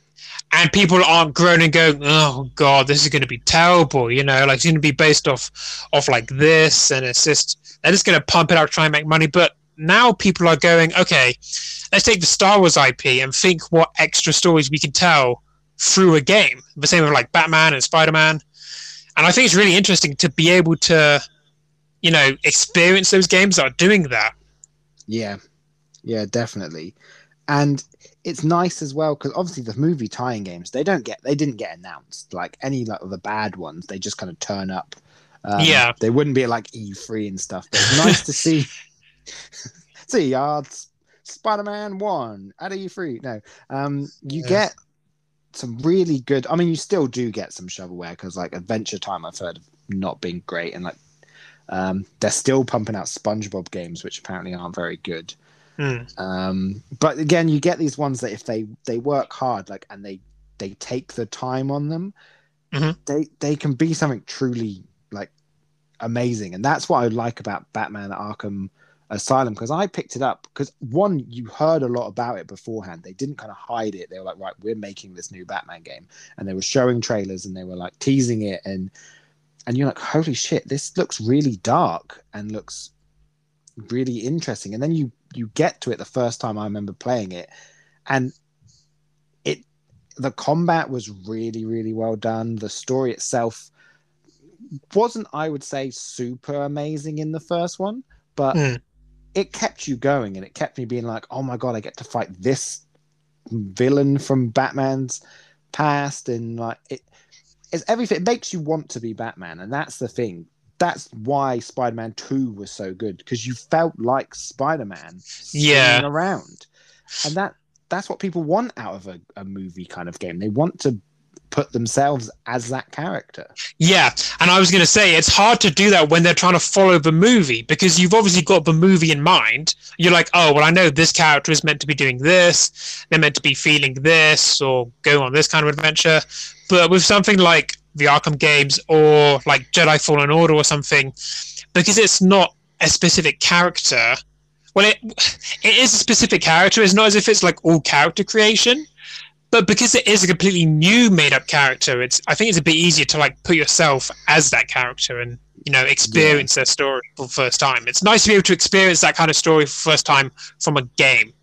And people aren't groaning, going, "Oh God, this is going to be terrible." You know, like it's going to be based off, off like this, and it's just they're just going to pump it out, try and make money. But now people are going, okay, let's take the Star Wars IP and think what extra stories we can tell through a game. The same with like Batman and Spider Man. And I think it's really interesting to be able to, you know, experience those games that are doing that. Yeah, yeah, definitely. And it's nice as well because obviously the movie tie-in games they don't get they didn't get announced like any like of the bad ones they just kind of turn up um, Yeah. they wouldn't be like e3 and stuff but it's nice to see see uh spider-man 1 at e3 no um you Yeah. get some really good i mean you still do get some shovelware because like adventure time i've heard of not being great and like um they're still pumping out spongebob games which apparently aren't very good Hmm. um but again you get these ones that if they they work hard like and they they take the time on them Mhm. they they can be something truly like amazing and that's what i like about batman arkham asylum because i picked it up because one you heard a lot about it beforehand. They didn't kind of hide it. They were like right we're making this new batman game. And they were showing trailers and they were like teasing it and and you're like holy shit this looks really dark and looks really interesting. And then you you get to it the first time i remember playing it and it the combat was really really well done. The story itself wasn't i would say super amazing in the first one but Hmm. It kept you going and it kept me being like oh my god i get to fight this villain from batman's past. And like it it's everything it makes you want to be batman. And that's the thing. That's why spider-man 2 was so good because you felt like spider-man Yeah. around. And that that's what people want out of a, a movie kind of game. They want to put themselves as that character Yeah, and I was going to say it's hard to do that when they're trying to follow the movie because you've obviously got the movie in mind. You're like, oh, well, I know this character is meant to be doing this, they're meant to be feeling this or going on this kind of adventure. But with something like the Arkham games or like Jedi Fallen Order or something, because it's not a specific character. Well, it it is a specific character. It's not as if it's like all character creation but because it is a completely new made up character it's i think it's a bit easier to like put yourself as that character and you know experience their story for the first time. It's nice to be able to experience that kind of story for the first time from a game.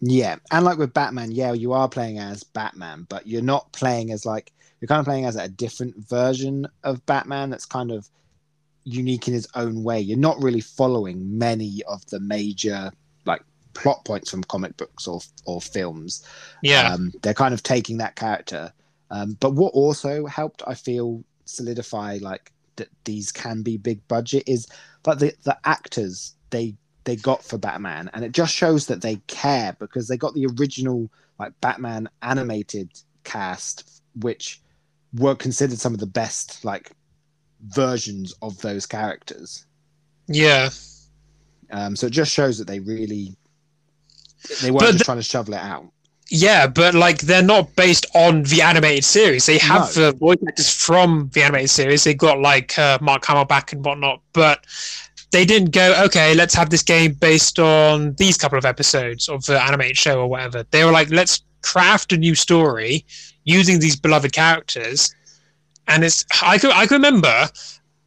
Yeah and like with batman yeah you are playing as batman but you're not playing as like you're kind of playing as a different version of batman that's kind of unique in his own way. You're not really following many of the major plot points from comic books or or films. Yeah. Um, they're kind of taking that character. Um, but what also helped i feel solidify like that these can be big budget is like the, the actors they they got for batman. And it just shows that they care because they got the original like batman animated cast which were considered some of the best like versions of those characters. Yeah. Um, so it just shows that they really they weren't But just the- trying to shovel it out. Yeah but like they're not based on the animated series. They have No. the voice actors from the animated series. They got like uh, mark hamill back and whatnot but they didn't go okay let's have this game based on these couple of episodes of the animated show or whatever. They were like let's craft a new story using these beloved characters. And it's i could i can remember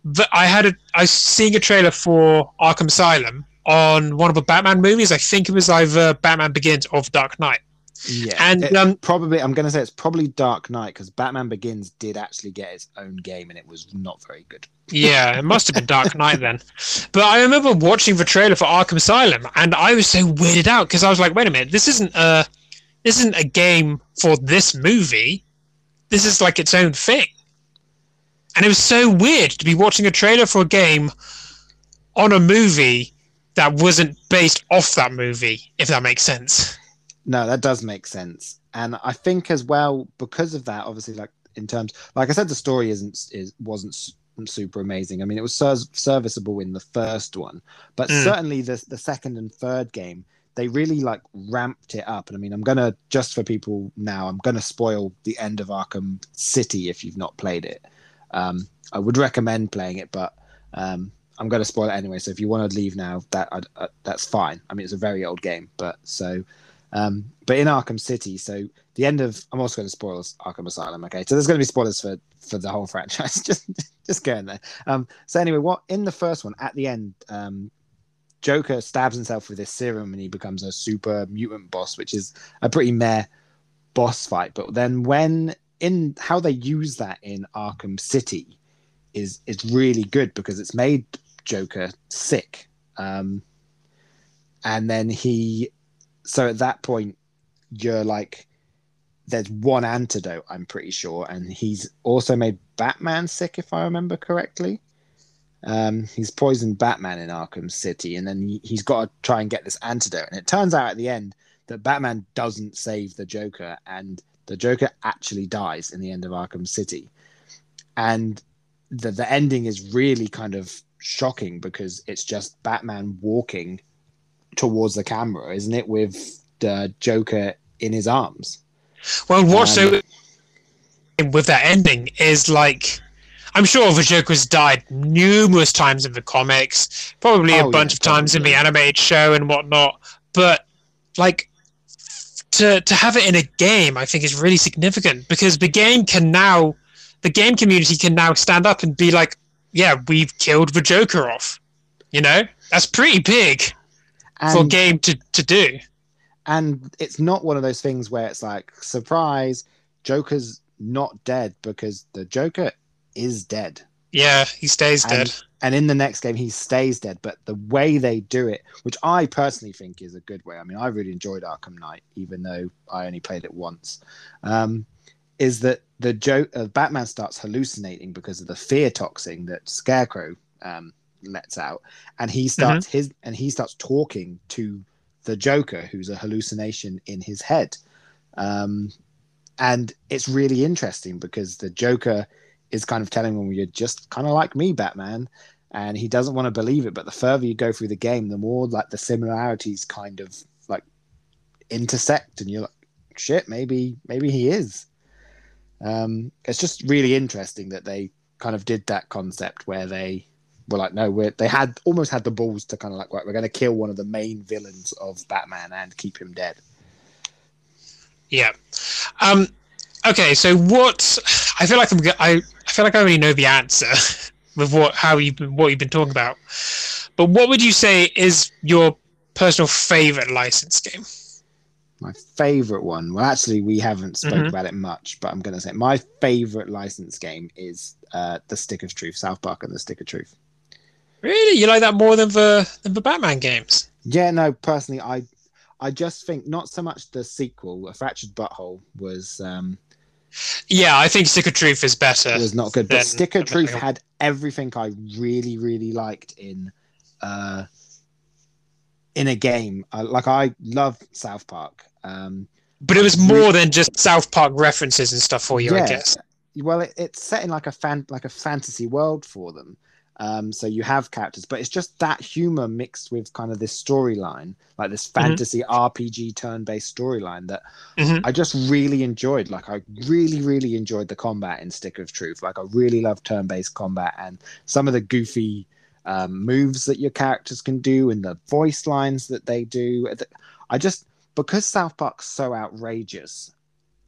that i had a i was seeing a trailer for arkham asylum on one of the batman movies i think it was either batman begins or The dark knight yeah and It- um probably i'm going to say it's probably dark knight because batman begins did actually get its own game and it was not very good Yeah, it must have been Dark Knight then. But I remember watching the trailer for Arkham Asylum, and I was so weirded out because I was like, "Wait a minute, this isn't a this isn't a game for this movie. This is like its own thing." And it was so weird to be watching a trailer for a game on a movie that wasn't based off that movie, if that makes sense. no that does make sense and i think as well because of that obviously like in terms like i said the story isn't is wasn't super amazing i mean it was ser- serviceable in the first one but Mm. certainly the the second and third game they really like ramped it up and i mean i'm gonna just for people now i'm gonna spoil the end of arkham city if you've not played it um i would recommend playing it but um i'm gonna spoil it anyway so if you want to leave now that uh, that's fine i mean it's a very old game but so um, but in Arkham City, so the end of I'm also going to spoil Arkham Asylum. Okay, so there's going to be spoilers for for the whole franchise. just just going there. Um, so anyway, what in the first one at the end, um, Joker stabs himself with this serum and he becomes a super mutant boss, which is a pretty meh boss fight. But then when in how they use that in Arkham City is is really good because it's made Joker sick. Um, and then he so at that point you're like there's one antidote i'm pretty sure and he's also made batman sick if i remember correctly. Um, he's poisoned batman in arkham city and then he, he's got to try and get this antidote. And it turns out at the end that batman doesn't save the joker and the joker actually dies in the end of arkham city. And the, the ending is really kind of shocking because it's just batman walking towards the camera isn't it with the joker in his arms Well, what's Um, so with that ending is like, I'm sure the Joker's died numerous times in the comics, probably Oh, a bunch yeah, of times in the animated show and whatnot. But like, to to have it in a game, I think is really significant because the game can now, the game community can now stand up and be like, yeah, we've killed the Joker off. You know, that's pretty big for a game to to do. and it's not one of those things where it's like surprise joker's not dead because the joker is dead Yeah, he stays And- dead. and in the next game he stays dead but the way they do it which i personally think is a good way i mean i really enjoyed arkham knight even though i only played it once um, is that the joke uh, batman starts hallucinating because of the fear toxin that scarecrow um, lets out. And he starts his and he starts talking to the joker who's a hallucination in his head. Um, and it's really interesting because the joker is kind of telling him you're just kind of like me batman. And he doesn't want to believe it but the further you go through the game the more like the similarities kind of like intersect and you're like shit maybe maybe he is um it's just really interesting that they kind of did that concept where they were like no we're they had almost had the balls to kind of like right, we're going to kill one of the main villains of batman and keep him dead Yeah. Um, okay, so what? I feel like I'm. I, I feel like I already know the answer with what how you what you've been talking about. But what would you say is your personal favorite license game? My favorite one. Well, actually, we haven't spoke Mhm. about it much, but I'm going to say my favorite license game is uh, the Stick of Truth, South Park and the Stick of Truth. Really, you like that more than the than the Batman games? Yeah, no, personally, I, I just think not so much the sequel, A Fractured But Whole, was um, Yeah, I think Stick of Truth is better. It was not good, but Stick of Truth had everything I really, really liked in, uh, in a game. Uh, like I love South Park. Um, But it was more than just South Park references and stuff for you, I guess. well it, it's set in like a fan like a fantasy world for them. Um so you have characters but it's just that humor mixed with kind of this storyline like this fantasy rpg turn-based storyline that Mhm. i just really enjoyed. Like i really really enjoyed the combat in stick of truth. Like i really love turn-based combat and some of the goofy um, moves that your characters can do and the voice lines that they do. I just because south park's so outrageous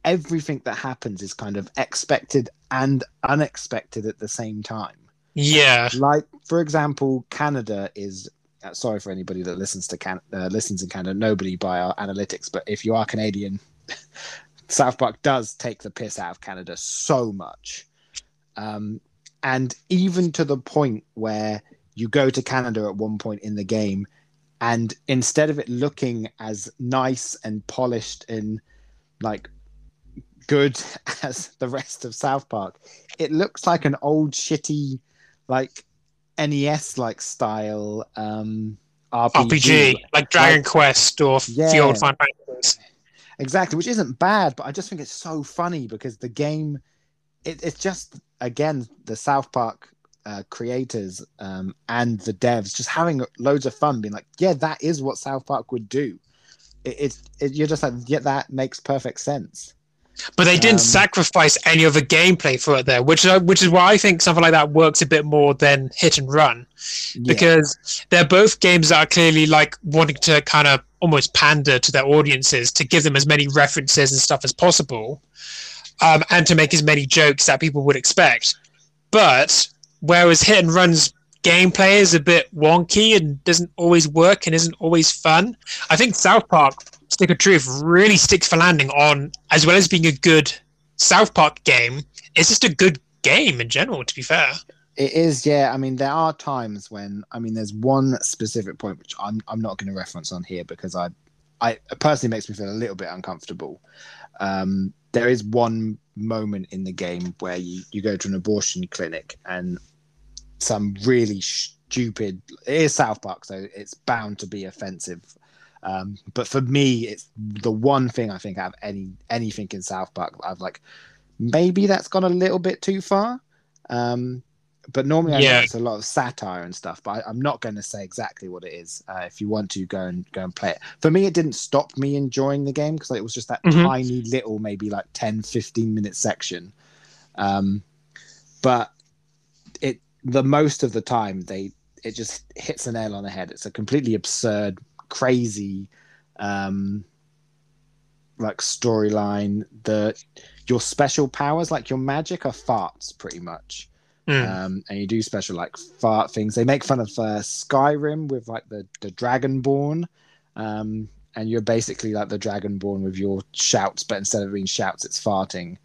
everything that happens is kind of expected and unexpected at the same time. Yeah. Like, for example, Canada is. Uh, sorry for anybody that listens to Can- uh, listens in Canada. Nobody by our analytics, but if you are Canadian, South Park does take the piss out of Canada so much, um, and even to the point where you go to Canada at one point in the game, and instead of it looking as nice and polished and like good as the rest of South Park. It looks like an old shitty like NES like style um RPG. RPG, like Dragon Quest or Yeah. the old Final Fantasy. Exactly, which isn't bad, but I just think it's so funny because the game it, it's just again the South Park uh, creators um, and the devs just having loads of fun, being like, "Yeah, that is what South Park would do." It, it's it, you're just like, "Yeah, that makes perfect sense." But they didn't Um, sacrifice any of the gameplay for it there, which is, which is why I think something like that works a bit more than hit and run Yeah. because they're both games that are clearly like wanting to kind of almost pander to their audiences to give them as many references and stuff as possible, um, and to make as many jokes that people would expect. But whereas hit and runs gameplay is a bit wonky and doesn't always work and isn't always fun. I think South Park Stick of Truth really sticks for landing on, as well as being a good South Park game, it's just a good game in general, to be fair. It is, yeah. I mean, there are times when I mean, there's one specific point which I'm I'm not going to reference on here because I, I personally makes me feel a little bit uncomfortable. Um, there is one moment in the game where you you go to an abortion clinic and some really stupid. It is South Park, so it's bound to be offensive. Um, but for me, it's the one thing I think I have any anything in South Park. I've like maybe that's gone a little bit too far. Um, but normally I Yeah. know it's a lot of satire and stuff. But I, I'm not going to say exactly what it is. Uh, if you want to go and go and play it, for me, it didn't stop me enjoying the game because it was just that Mhm. tiny little, maybe like 10, 15 minute section. Um, but the most of the time they it just hits a nail on the head. It's a completely absurd, crazy, um, like storyline. The your special powers, like your magic, are farts pretty much Mm. um, and you do special like fart things. They make fun of uh, Skyrim with like the the Dragonborn, um, and you're basically like the Dragonborn with your shouts, but instead of being shouts, it's farting.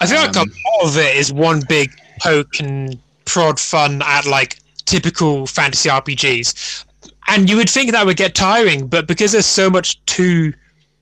I feel like a Um, lot of it is one big poke and prod fun at like typical fantasy RPGs. And you would think that would get tiring, but because there's so much to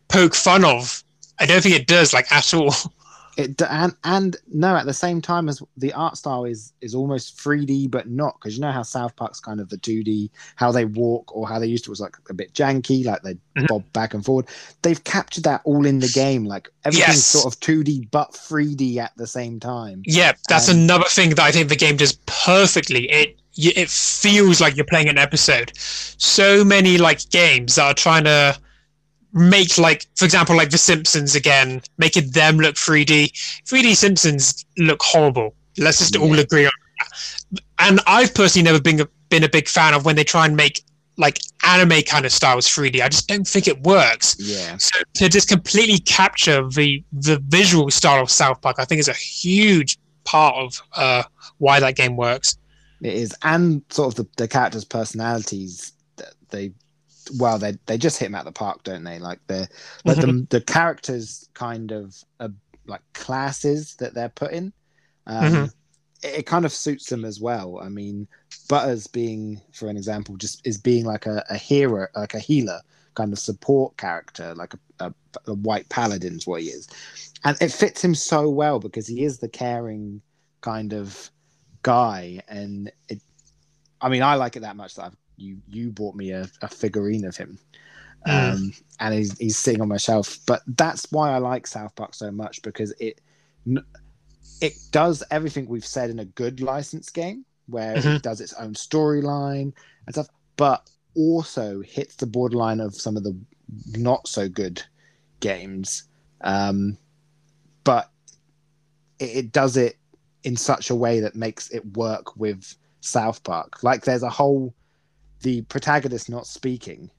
poke fun of, I don't think it does like at all. It and and no, at the same time as the art style is is almost 3D, but not because you know how South Park's kind of the 2D, how they walk or how they used to was like a bit janky, like they Mhm. bob back and forward. They've captured that all in the game, like everything's Yes. sort of 2D but 3D at the same time. Yeah, that's Um, another thing that I think the game does perfectly. It it feels like you're playing an episode. So many like games that are trying to make like, for example, like The Simpsons again, making them look 3D. 3D Simpsons look horrible. Let's just all agree on that. And I've personally never been a, been a big fan of when they try and make like anime kind of styles 3D. I just don't think it works. Yeah. So to just completely capture the the visual style of South Park, I think is a huge part of uh, why that game works. It is, and sort of the, the characters' personalities. that They, well, they they just hit them at the park, don't they? Like the like the the characters kind of uh, like classes that they're put in. Um, Mhm. it, it kind of suits them as well. I mean, Butters being, for an example, just is being like a, a hero, like a healer kind of support character, like a, a, a white paladin's what he is, and it fits him so well because he is the caring kind of guy, and it. I mean, I like it that much that I've, you you bought me a, a figurine of him, Mm. um, and he's he's sitting on my shelf. But that's why I like South Park so much because it it does everything we've said in a good license game, where Mhm. it does its own storyline and stuff, but also hits the borderline of some of the not so good games. Um, but it, it does it in such a way that makes it work with South Park. Like there's a whole the protagonist not speaking,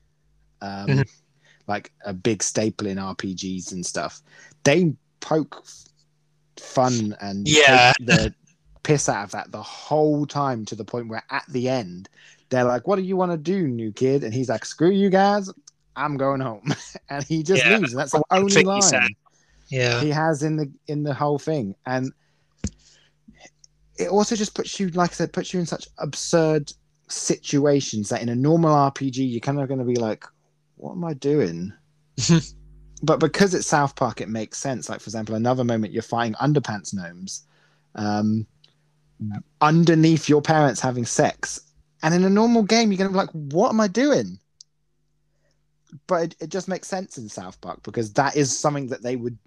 um, Mhm. like a big staple in RPGs and stuff. They poke fun and Yeah. the piss out of that the whole time to the point where at the end they're like, "What do you want to do, new kid?" And he's like, "Screw you guys, I'm going home," and he just Yeah, leaves. And that's the only line. Yeah, he has in the in the whole thing and it also just puts you like i said puts you in such absurd situations that in a normal rpg you're kind of going to be like what am i doing? But because it's south park it makes sense. Like for example another moment you're fighting underpants gnomes um, underneath your parents having sex. And in a normal game you're going to be like what am i doing? But it, it just makes sense in south park because that is something that they would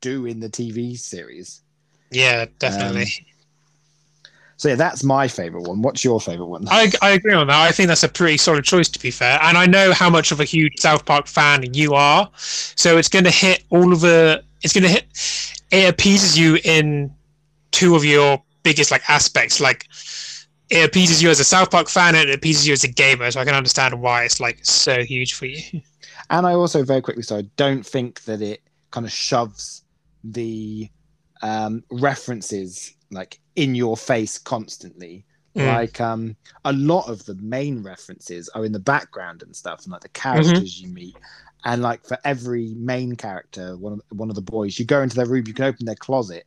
do in the tv series. Yeah, definitely. So yeah that's my favorite one what's your favorite one I, I agree on that. I think that's a pretty solid choice, to be fair. And I know how much of a huge South Park fan you are, so it's going to hit all of the. It's going to hit. It appeases you in two of your biggest like aspects. Like it appeases you as a South Park fan, and it appeases you as a gamer. So I can understand why it's like so huge for you. And I also very quickly, so I don't think that it kind of shoves the um, references like in your face constantly. Mm. Like um, a lot of the main references are in the background and stuff, and like the characters you meet. And like for every main character, one of one of the boys, you go into their room, you can open their closet,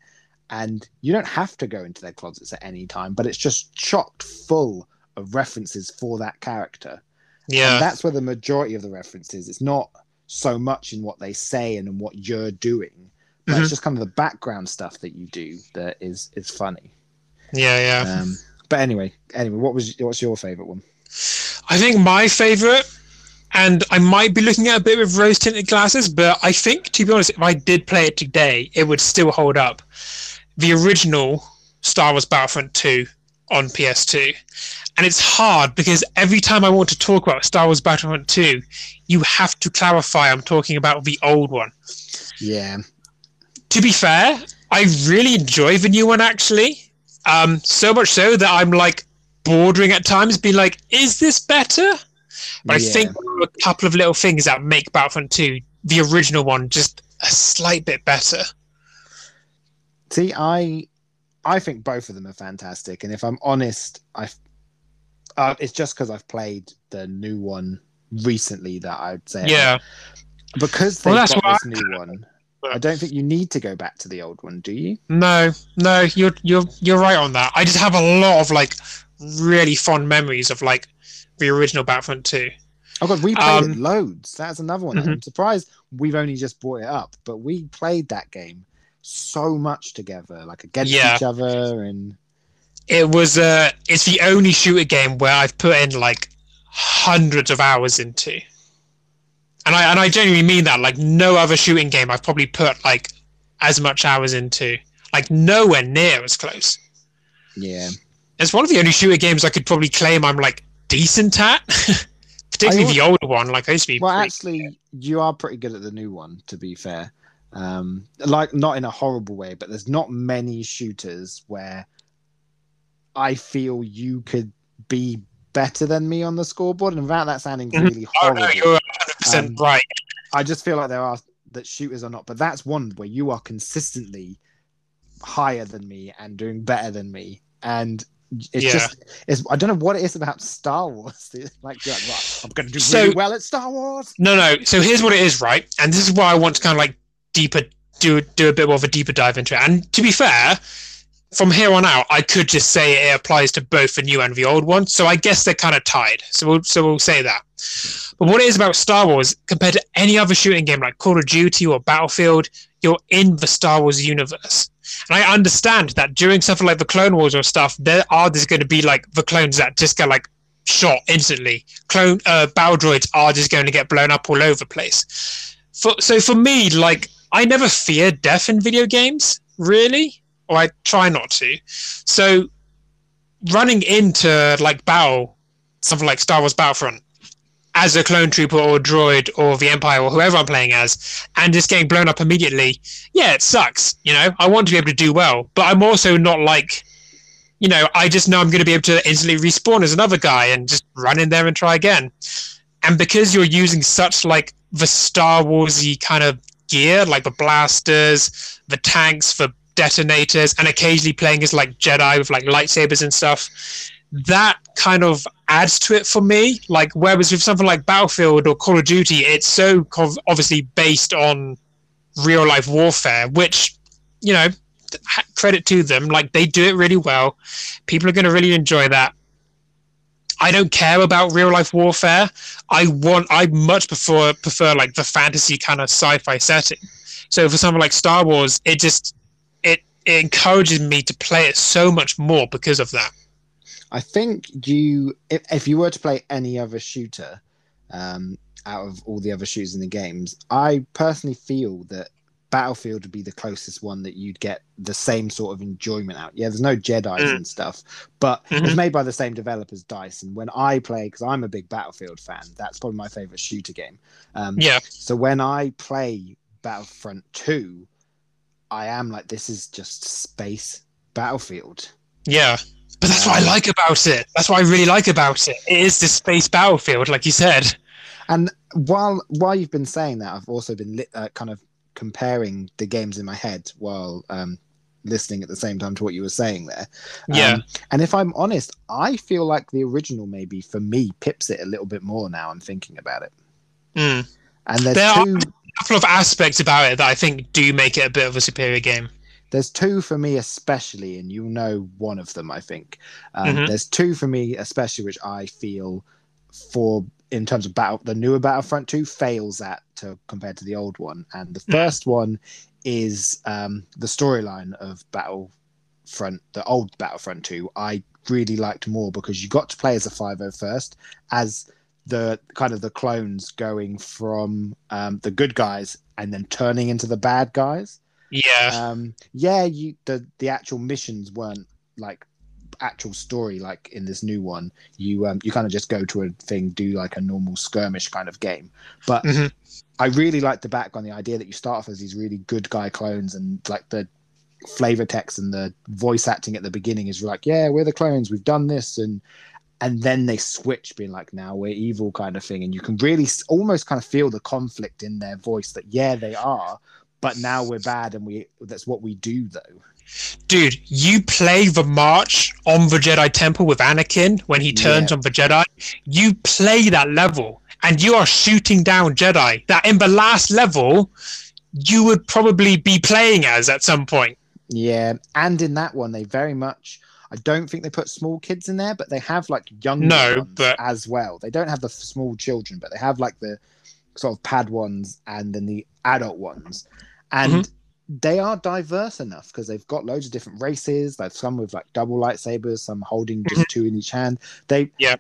and you don't have to go into their closets at any time, but it's just chocked full of references for that character. Yeah. And that's where the majority of the references. It's not so much in what they say and in what you're doing, but Mhm. it's just kind of the background stuff that you do that is is funny. Yeah, yeah. Um, but anyway, anyway, what was what's your favorite one? I think my favorite, and I might be looking at a bit with rose tinted glasses, but I think, to be honest, if I did play it today, it would still hold up. The original Star Wars Battlefront 2 on PS2. And it's hard because every time I want to talk about Star Wars Battlefront 2, you have to clarify I'm talking about the old one. Yeah, To be fair, I really enjoy the new one actually. Um, so much so that I'm like bordering at times, being like, is this better? But I think a couple of little things that make Battlefront 2, the original one, just a slight bit better. See, I I think both of them are fantastic, and if I'm honest, I uh, it's just because I've played the new one recently that I'd say Yeah. because they've that's got this new one. I don't think you need to go back to the old one, do you? No, no, you're you're you're right on that. I just have a lot of like really fond memories of like the original Battlefront 2. Oh god, we played it Um, loads. That's another one. Mhm. I'm surprised we've only just brought it up, but we played that game so much together, like against Yeah. each other, and It was uh it's the only shooter game where I've put in like hundreds of hours into. And I and I genuinely mean that. Like no other shooting game I've probably put like as much hours into. Like nowhere near as close. yeah, It's one of the only shooter games I could probably claim I'm like decent at. Particularly the older one, like I used to be Well, actually, you are pretty good at the new one, to be fair. Um, like not in a horrible way, but there's not many shooters where I feel you could be better than me on the scoreboard. And without that sounding Mhm. really Oh horrible, no, you're 100 percent Um, right. I just feel like there are that shooters are not. But that's one where you are consistently higher than me and doing better than me, and it's Yeah. just it's I don't know what it is about Star Wars. like, like right, I'm going to do So- really well at Star Wars. No, no. So here's what it is, right? And this is why I want to kind of like deeper do do a bit more of a deeper dive into it. And to be fair, from here on out, I could just say it applies to both the new and the old one. So I guess they're kind of tied. So we'll so we'll say that. But what it is about Star Wars compared to any other shooting game like Call of Duty or Battlefield, you're in the Star Wars universe. And I understand that during something like the Clone Wars or stuff, there are there's going to be like the clones that just get like shot instantly. Clone uh, battle droids are just going to get blown up all over the place. For, so for me, like I never fear death in video games, really, or I try not to. So running into like battle, something like Star Wars Battlefront, as a clone trooper or droid or the Empire or whoever I'm playing as, and just getting blown up immediately, yeah, it sucks. You know, I want to be able to do well, but I'm also not like, you know, I just know I'm going to be able to instantly respawn as another guy and just run in there and try again. And because you're using such like the Star Warsy kind of gear, like the blasters, the tanks, the detonators, and occasionally playing as like Jedi with like lightsabers and stuff, that kind of adds to it for me. Like whereas with something like Battlefield or Call of Duty, it's so obviously based on real life warfare, which you know credit to them. Like they do it really well. People are going to really enjoy that. I don't care about real life warfare. I want. I much prefer prefer like the fantasy kind of sci-fi setting. So for something like Star Wars, it just it, it encourages me to play it so much more because of that. I think you, if, if you were to play any other shooter um, out of all the other shooters in the games, I personally feel that Battlefield would be the closest one that you'd get the same sort of enjoyment out. Yeah, there's no Jedi's Mm. and stuff, but Mhm. it's made by the same developers, Dice. And when I play, because I'm a big Battlefield fan, that's probably my favorite shooter game. Um, Yeah. So when I play Battlefront 2, I am like, this is just space Battlefield. Yeah. But that's what I like about it. That's what I really like about it. It is this space battlefield, like you said. And while while you've been saying that, I've also been li- uh, kind of comparing the games in my head while um, listening at the same time to what you were saying there. Yeah. Um, and if I'm honest, I feel like the original maybe for me pips it a little bit more now. I'm thinking about it. Mm. And there's There are- A couple of aspects about it that I think do make it a bit of a superior game. There's two for me especially, and you'll know one of them. I think um, Mhm. there's two for me especially, which I feel for in terms of battle, the newer Battlefront Two fails at to compared to the old one. And the first one is um, the storyline of Battlefront, the old Battlefront Two. I really liked more because you got to play as a 501st as the kind of the clones going from um, the good guys and then turning into the bad guys Yeah. um yeah you the the actual missions weren't like actual story like in this new one you um you kind of just go to a thing do like a normal skirmish kind of game but Mhm. i really like the back on the idea that you start off as these really good guy clones and like the flavor text and the voice acting at the beginning is like yeah we're the clones we've done this and and then they switch being like now we're evil kind of thing and you can really almost kind of feel the conflict in their voice that yeah they are but now we're bad and we that's what we do though Dude, you play the march on the Jedi Temple with Anakin when he turns Yeah. on the Jedi. You play that level and you are shooting down Jedi that in the last level you would probably be playing as at some point. yeah and in that one they very much i don't think they put small kids in there but they have like young No, ones but- as well they don't have the small children but they have like the sort of pad ones and then the adult ones and Mm-hmm. they are diverse enough because they've got loads of different races like some with like double lightsabers some holding just two in each hand they Mm-hmm. Yeah.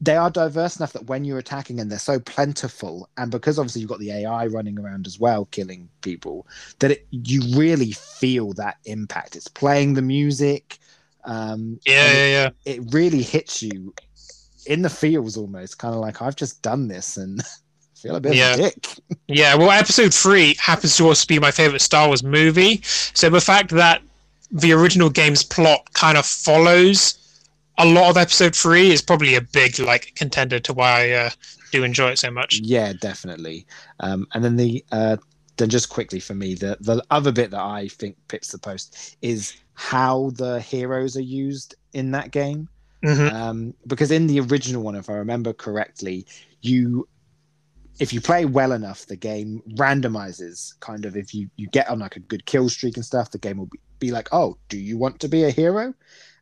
they are diverse enough that when you're attacking and they're so plentiful and because obviously you've got the ai running around as well killing people that it, you really feel that impact it's playing the music um Yeah, yeah, yeah. it, it really hits you in the feels almost kind of like i've just done this and feel a bit Yeah. dick Yeah, well, episode three happens to also be my favorite Star Wars movie. So the fact that the original game's plot kind of follows a lot of episode three is probably a big like contender to why I uh, do enjoy it so much. Yeah, definitely. Um, and then the uh, then just quickly for me, the the other bit that I think pips the post is how the heroes are used in that game. hmm Um, because in the original one, if I remember correctly, you if you play well enough, the game randomizes kind of if you you get on like a good kill streak and stuff, the game will be, be like, oh, do you want to be a hero?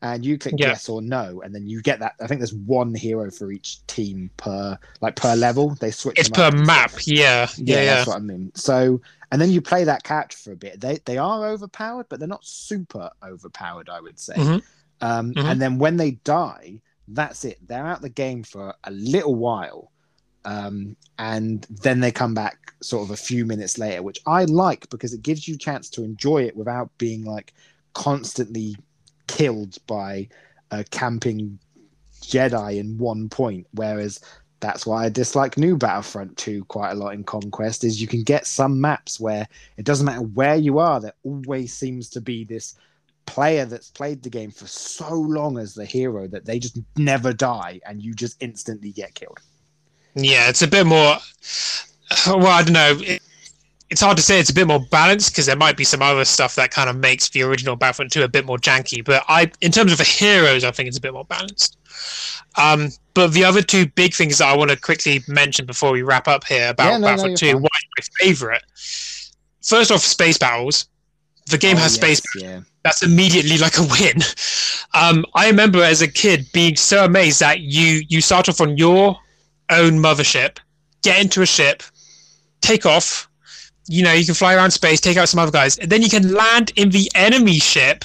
And you click Yeah. yes or no, and then you get that. I think there's one hero for each team per like per level. They switch. It's per map. Yeah, Yeah, yeah, that's what I mean. So, and then you play that character for a bit. They they are overpowered, but they're not super overpowered. I would say. Mhm. Um, Mhm. And then when they die, that's it. They're out the game for a little while, um, and then they come back sort of a few minutes later, which I like because it gives you chance to enjoy it without being like constantly killed by a camping Jedi in one point. Whereas that's why I dislike new Battlefront 2 quite a lot in Conquest is you can get some maps where it doesn't matter where you are, there always seems to be this player that's played the game for so long as the hero that they just never die and you just instantly get killed. Yeah, it's a bit more. Well, I don't know. It, it's hard to say. It's a bit more balanced because there might be some other stuff that kind of makes the original Battlefront 2 a bit more janky. But I, in terms of the heroes, I think it's a bit more balanced. Um, but the other two big things that I want to quickly mention before we wrap up here about Yeah, no, no, Battlefront you're 2, fine. why my favorite? First off, space battles. The game Oh, has space yes, yeah. that's immediately like a win. Um, I remember as a kid being so amazed that you you start off on your own mothership, get into a ship, take off. You know, you can fly around space, take out some other guys, and then you can land in the enemy ship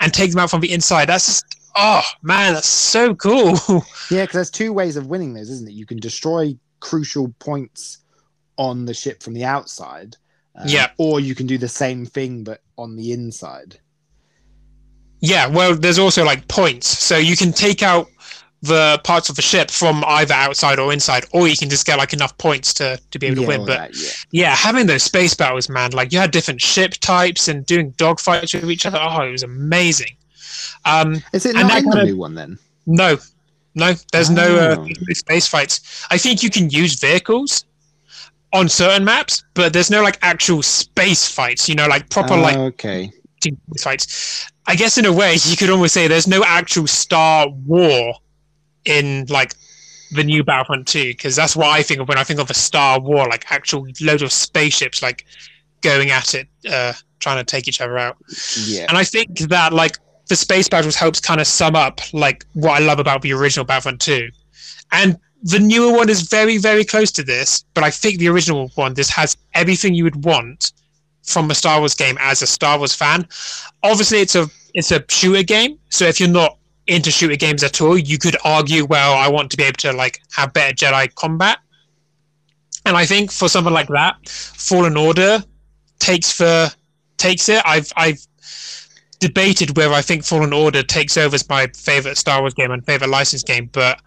and take them out from the inside. That's just oh man, that's so cool. Yeah, because there's two ways of winning those, isn't it? You can destroy crucial points on the ship from the outside. um, Yeah. Or you can do the same thing but on the inside. yeah, well, there's also like points, so you can take out the parts of the ship from either outside or inside, or you can just get like enough points to to be able to win. But that, yeah. yeah, having those space battles, man, like you had different ship types and doing dogfights with each other. Oh, it was amazing. Um, Is it And not that the new one then? no, no, there's no, uh, Oh. no space fights. I think you can use vehicles on certain maps, but there's no like actual space fights. You know, like proper Oh, like okay. fights. I guess in a way you could almost say there's no actual Star War in like the new Battlefront 2 because that's what I think of when I think of a Star War, like actual loads of spaceships like going at it, uh, trying to take each other out. Yeah. And I think that like the space battles helps kind of sum up like what I love about the original Battlefront 2. And the newer one is very, very close to this, but I think the original one, this has everything you would want from a Star Wars game as a Star Wars fan. Obviously, it's a it's a shooter game, so if you're not into shooter games at all, you could argue, well, I want to be able to like have better Jedi combat. And I think for something like that, Fallen Order takes for takes it. I've I've debated whether I think Fallen Order takes over as my favorite Star Wars game and favorite licensed game, but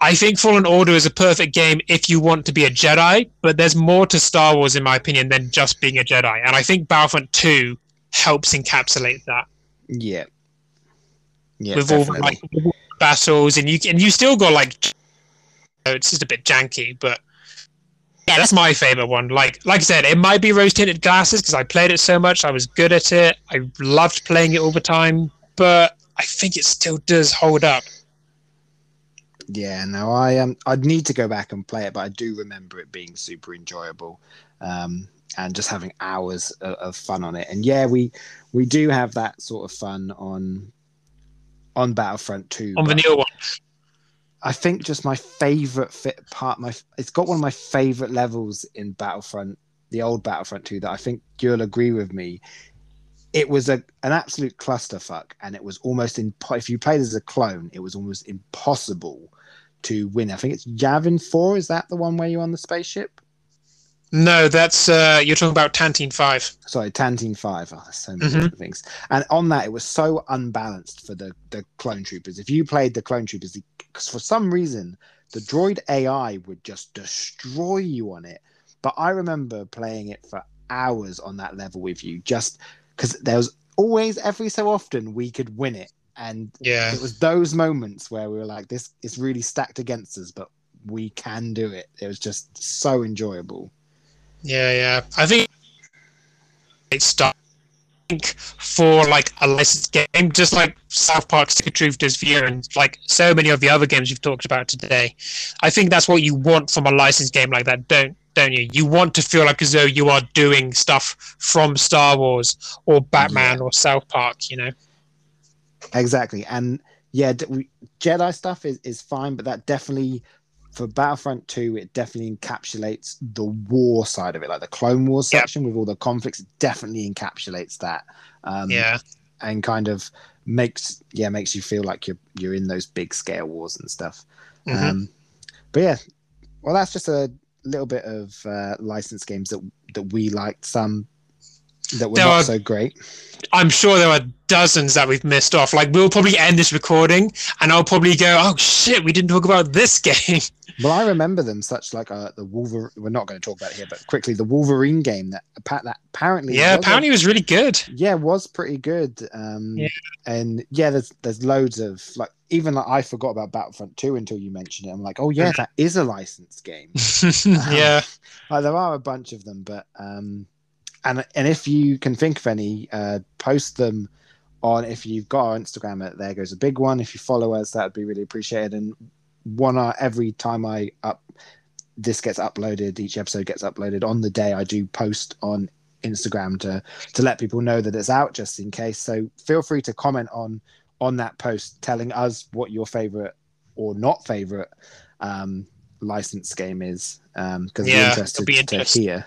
I think Fallen Order is a perfect game if you want to be a Jedi, but there's more to Star Wars, in my opinion, than just being a Jedi. And I think Battlefront 2 helps encapsulate that. Yeah. Yeah. with all the like with all the battles, and you and you still got like it's just a bit janky, but yeah, that's my favorite one. Like like I said, it might be rose tinted glasses because I played it so much, I was good at it, I loved playing it all the time, but I think it still does hold up. Yeah, no, I um, I'd need to go back and play it, but I do remember it being super enjoyable, um, and just having hours of, of fun on it. And yeah, we we do have that sort of fun on on Battlefront Two. On the newer one, I think just my favorite fit part, my it's got one of my favorite levels in Battlefront, the old Battlefront Two, that I think you'll agree with me. It was a an absolute clusterfuck, and it was almost in. If you played as a clone, it was almost impossible to win. I think it's Yavin Four. Is that the one where you're on the spaceship? No, that's uh, you're talking about Tantive Five. Sorry, Tantive Five. Oh, there's so many Mhm. different things. And on that, it was so unbalanced for the the clone troopers. If you played the clone troopers, because for some reason the droid AI would just destroy you on it. But I remember playing it for hours on that level with you, just because there was always every so often we could win it, and Yeah, it was those moments where we were like, "This is really stacked against us, but we can do it." It was just so enjoyable. Yeah, yeah. I think it's start for like a licensed game, just like South Park Stick of Truth does for you, and like so many of the other games you've talked about today. I think that's what you want from a licensed game like that, don't don't you? You want to feel like as though you are doing stuff from Star Wars or Batman or South Park, you know? Exactly, and yeah, Jedi stuff is is fine, but that definitely for Battlefront Two, it definitely encapsulates the war side of it, like the Clone Wars Yep. section with all the conflicts. Definitely encapsulates that, um, yeah. and kind of makes yeah makes you feel like you're you're in those big scale wars and stuff. Mhm. Um, but yeah, well, that's just a little bit of uh, licensed games that that we liked. Some that were There not are- so great. I'm sure there are dozens that we've missed off. Like we'll probably end this recording and I'll probably go, Oh shit, we didn't talk about this game. Well, I remember them such like uh, the Wolverine. We're not going to talk about it here, but quickly the Wolverine game that that apparently yeah, was apparently it was really good. yeah was pretty good. Um, Yeah. and yeah, there's there's loads of like even like I forgot about Battlefront Two until you mentioned it. I'm like, oh yeah, that is a licensed game. yeah. Like, there are a bunch of them, but um, and and if you can think of any, uh, post them on. If you've got our Instagram, at there goes a big one. If you follow us, that would be really appreciated. And one uh, every time I up this gets uploaded, each episode gets uploaded on the day. I do post on Instagram to to let people know that it's out, just in case. So feel free to comment on on that post, telling us what your favorite or not favorite um, licensed game is, um because Yeah, we're interested be to hear.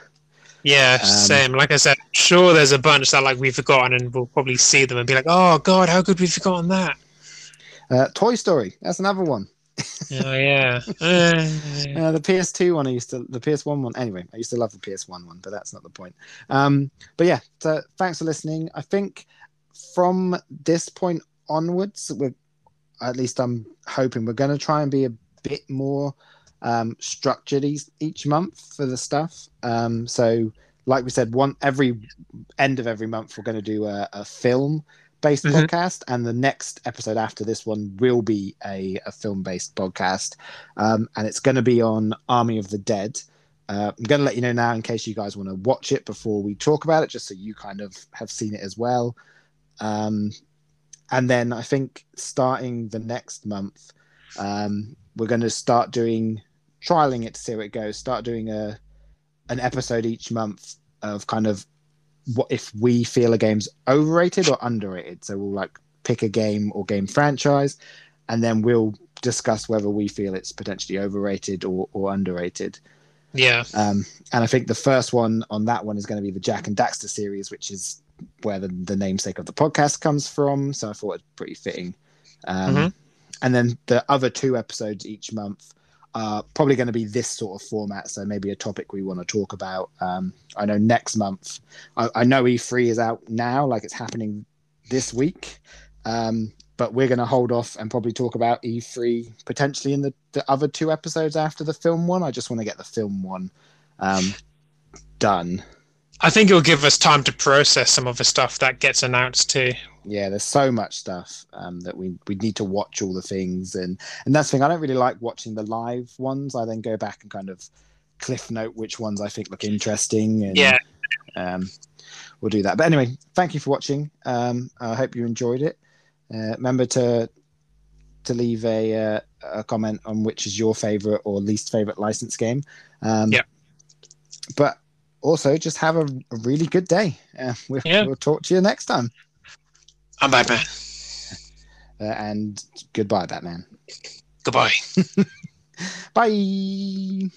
Yeah, Um, same. Like I said, sure there's a bunch that like we've forgotten and we'll probably see them and be like, Oh god, how could we have forgotten that? Uh, Toy Story, that's another one. Oh yeah. Uh, Uh, the PS2 one, I used to, the PS1 one. Anyway, I used to love the PS1 one, but that's not the point. Um, but yeah, so thanks for listening. I think from this point onwards, we're at least I'm hoping we're going to try and be a bit more um, structured each, each month for the stuff. Um, so, like we said, one every end of every month, we're going to do a, a film based Mhm. podcast, and the next episode after this one will be a, a film based podcast, um, and it's going to be on Army of the Dead. Uh, I'm going to let you know now in case you guys want to watch it before we talk about it, just so you kind of have seen it as well. Um, and then I think starting the next month, um, we're going to start doing trialing it to see how it goes. Start doing a an episode each month of kind of what if we feel a game's overrated or underrated. So we'll like pick a game or game franchise, and then we'll discuss whether we feel it's potentially overrated or, or underrated. Yeah. Um, and I think the first one on that one is going to be the Jak and Daxter series, which is where the, the namesake of the podcast comes from. So I thought it's pretty fitting. Um, Mhm. And then the other two episodes each month are probably going to be this sort of format. So maybe a topic we want to talk about. Um, I know next month, I, I know E3 is out now, like it's happening this week. Um, but we're going to hold off and probably talk about E3 potentially in the, the other two episodes after the film one. I just want to get the film one um, done. I think it'll give us time to process some of the stuff that gets announced too. Yeah, there's so much stuff um, that we we need to watch all the things, and and that's the thing. I don't really like watching the live ones. I then go back and kind of cliff note which ones I think look interesting, and Yeah. um, we'll do that. But anyway, thank you for watching. Um, I hope you enjoyed it. Uh, remember to to leave a uh, a comment on which is your favorite or least favorite license game. Um, Yep. But also, just have a, a really good day. Uh, we'll, Yeah. we'll talk to you next time. I'm Batman. Uh, and goodbye, Batman. Goodbye. Bye.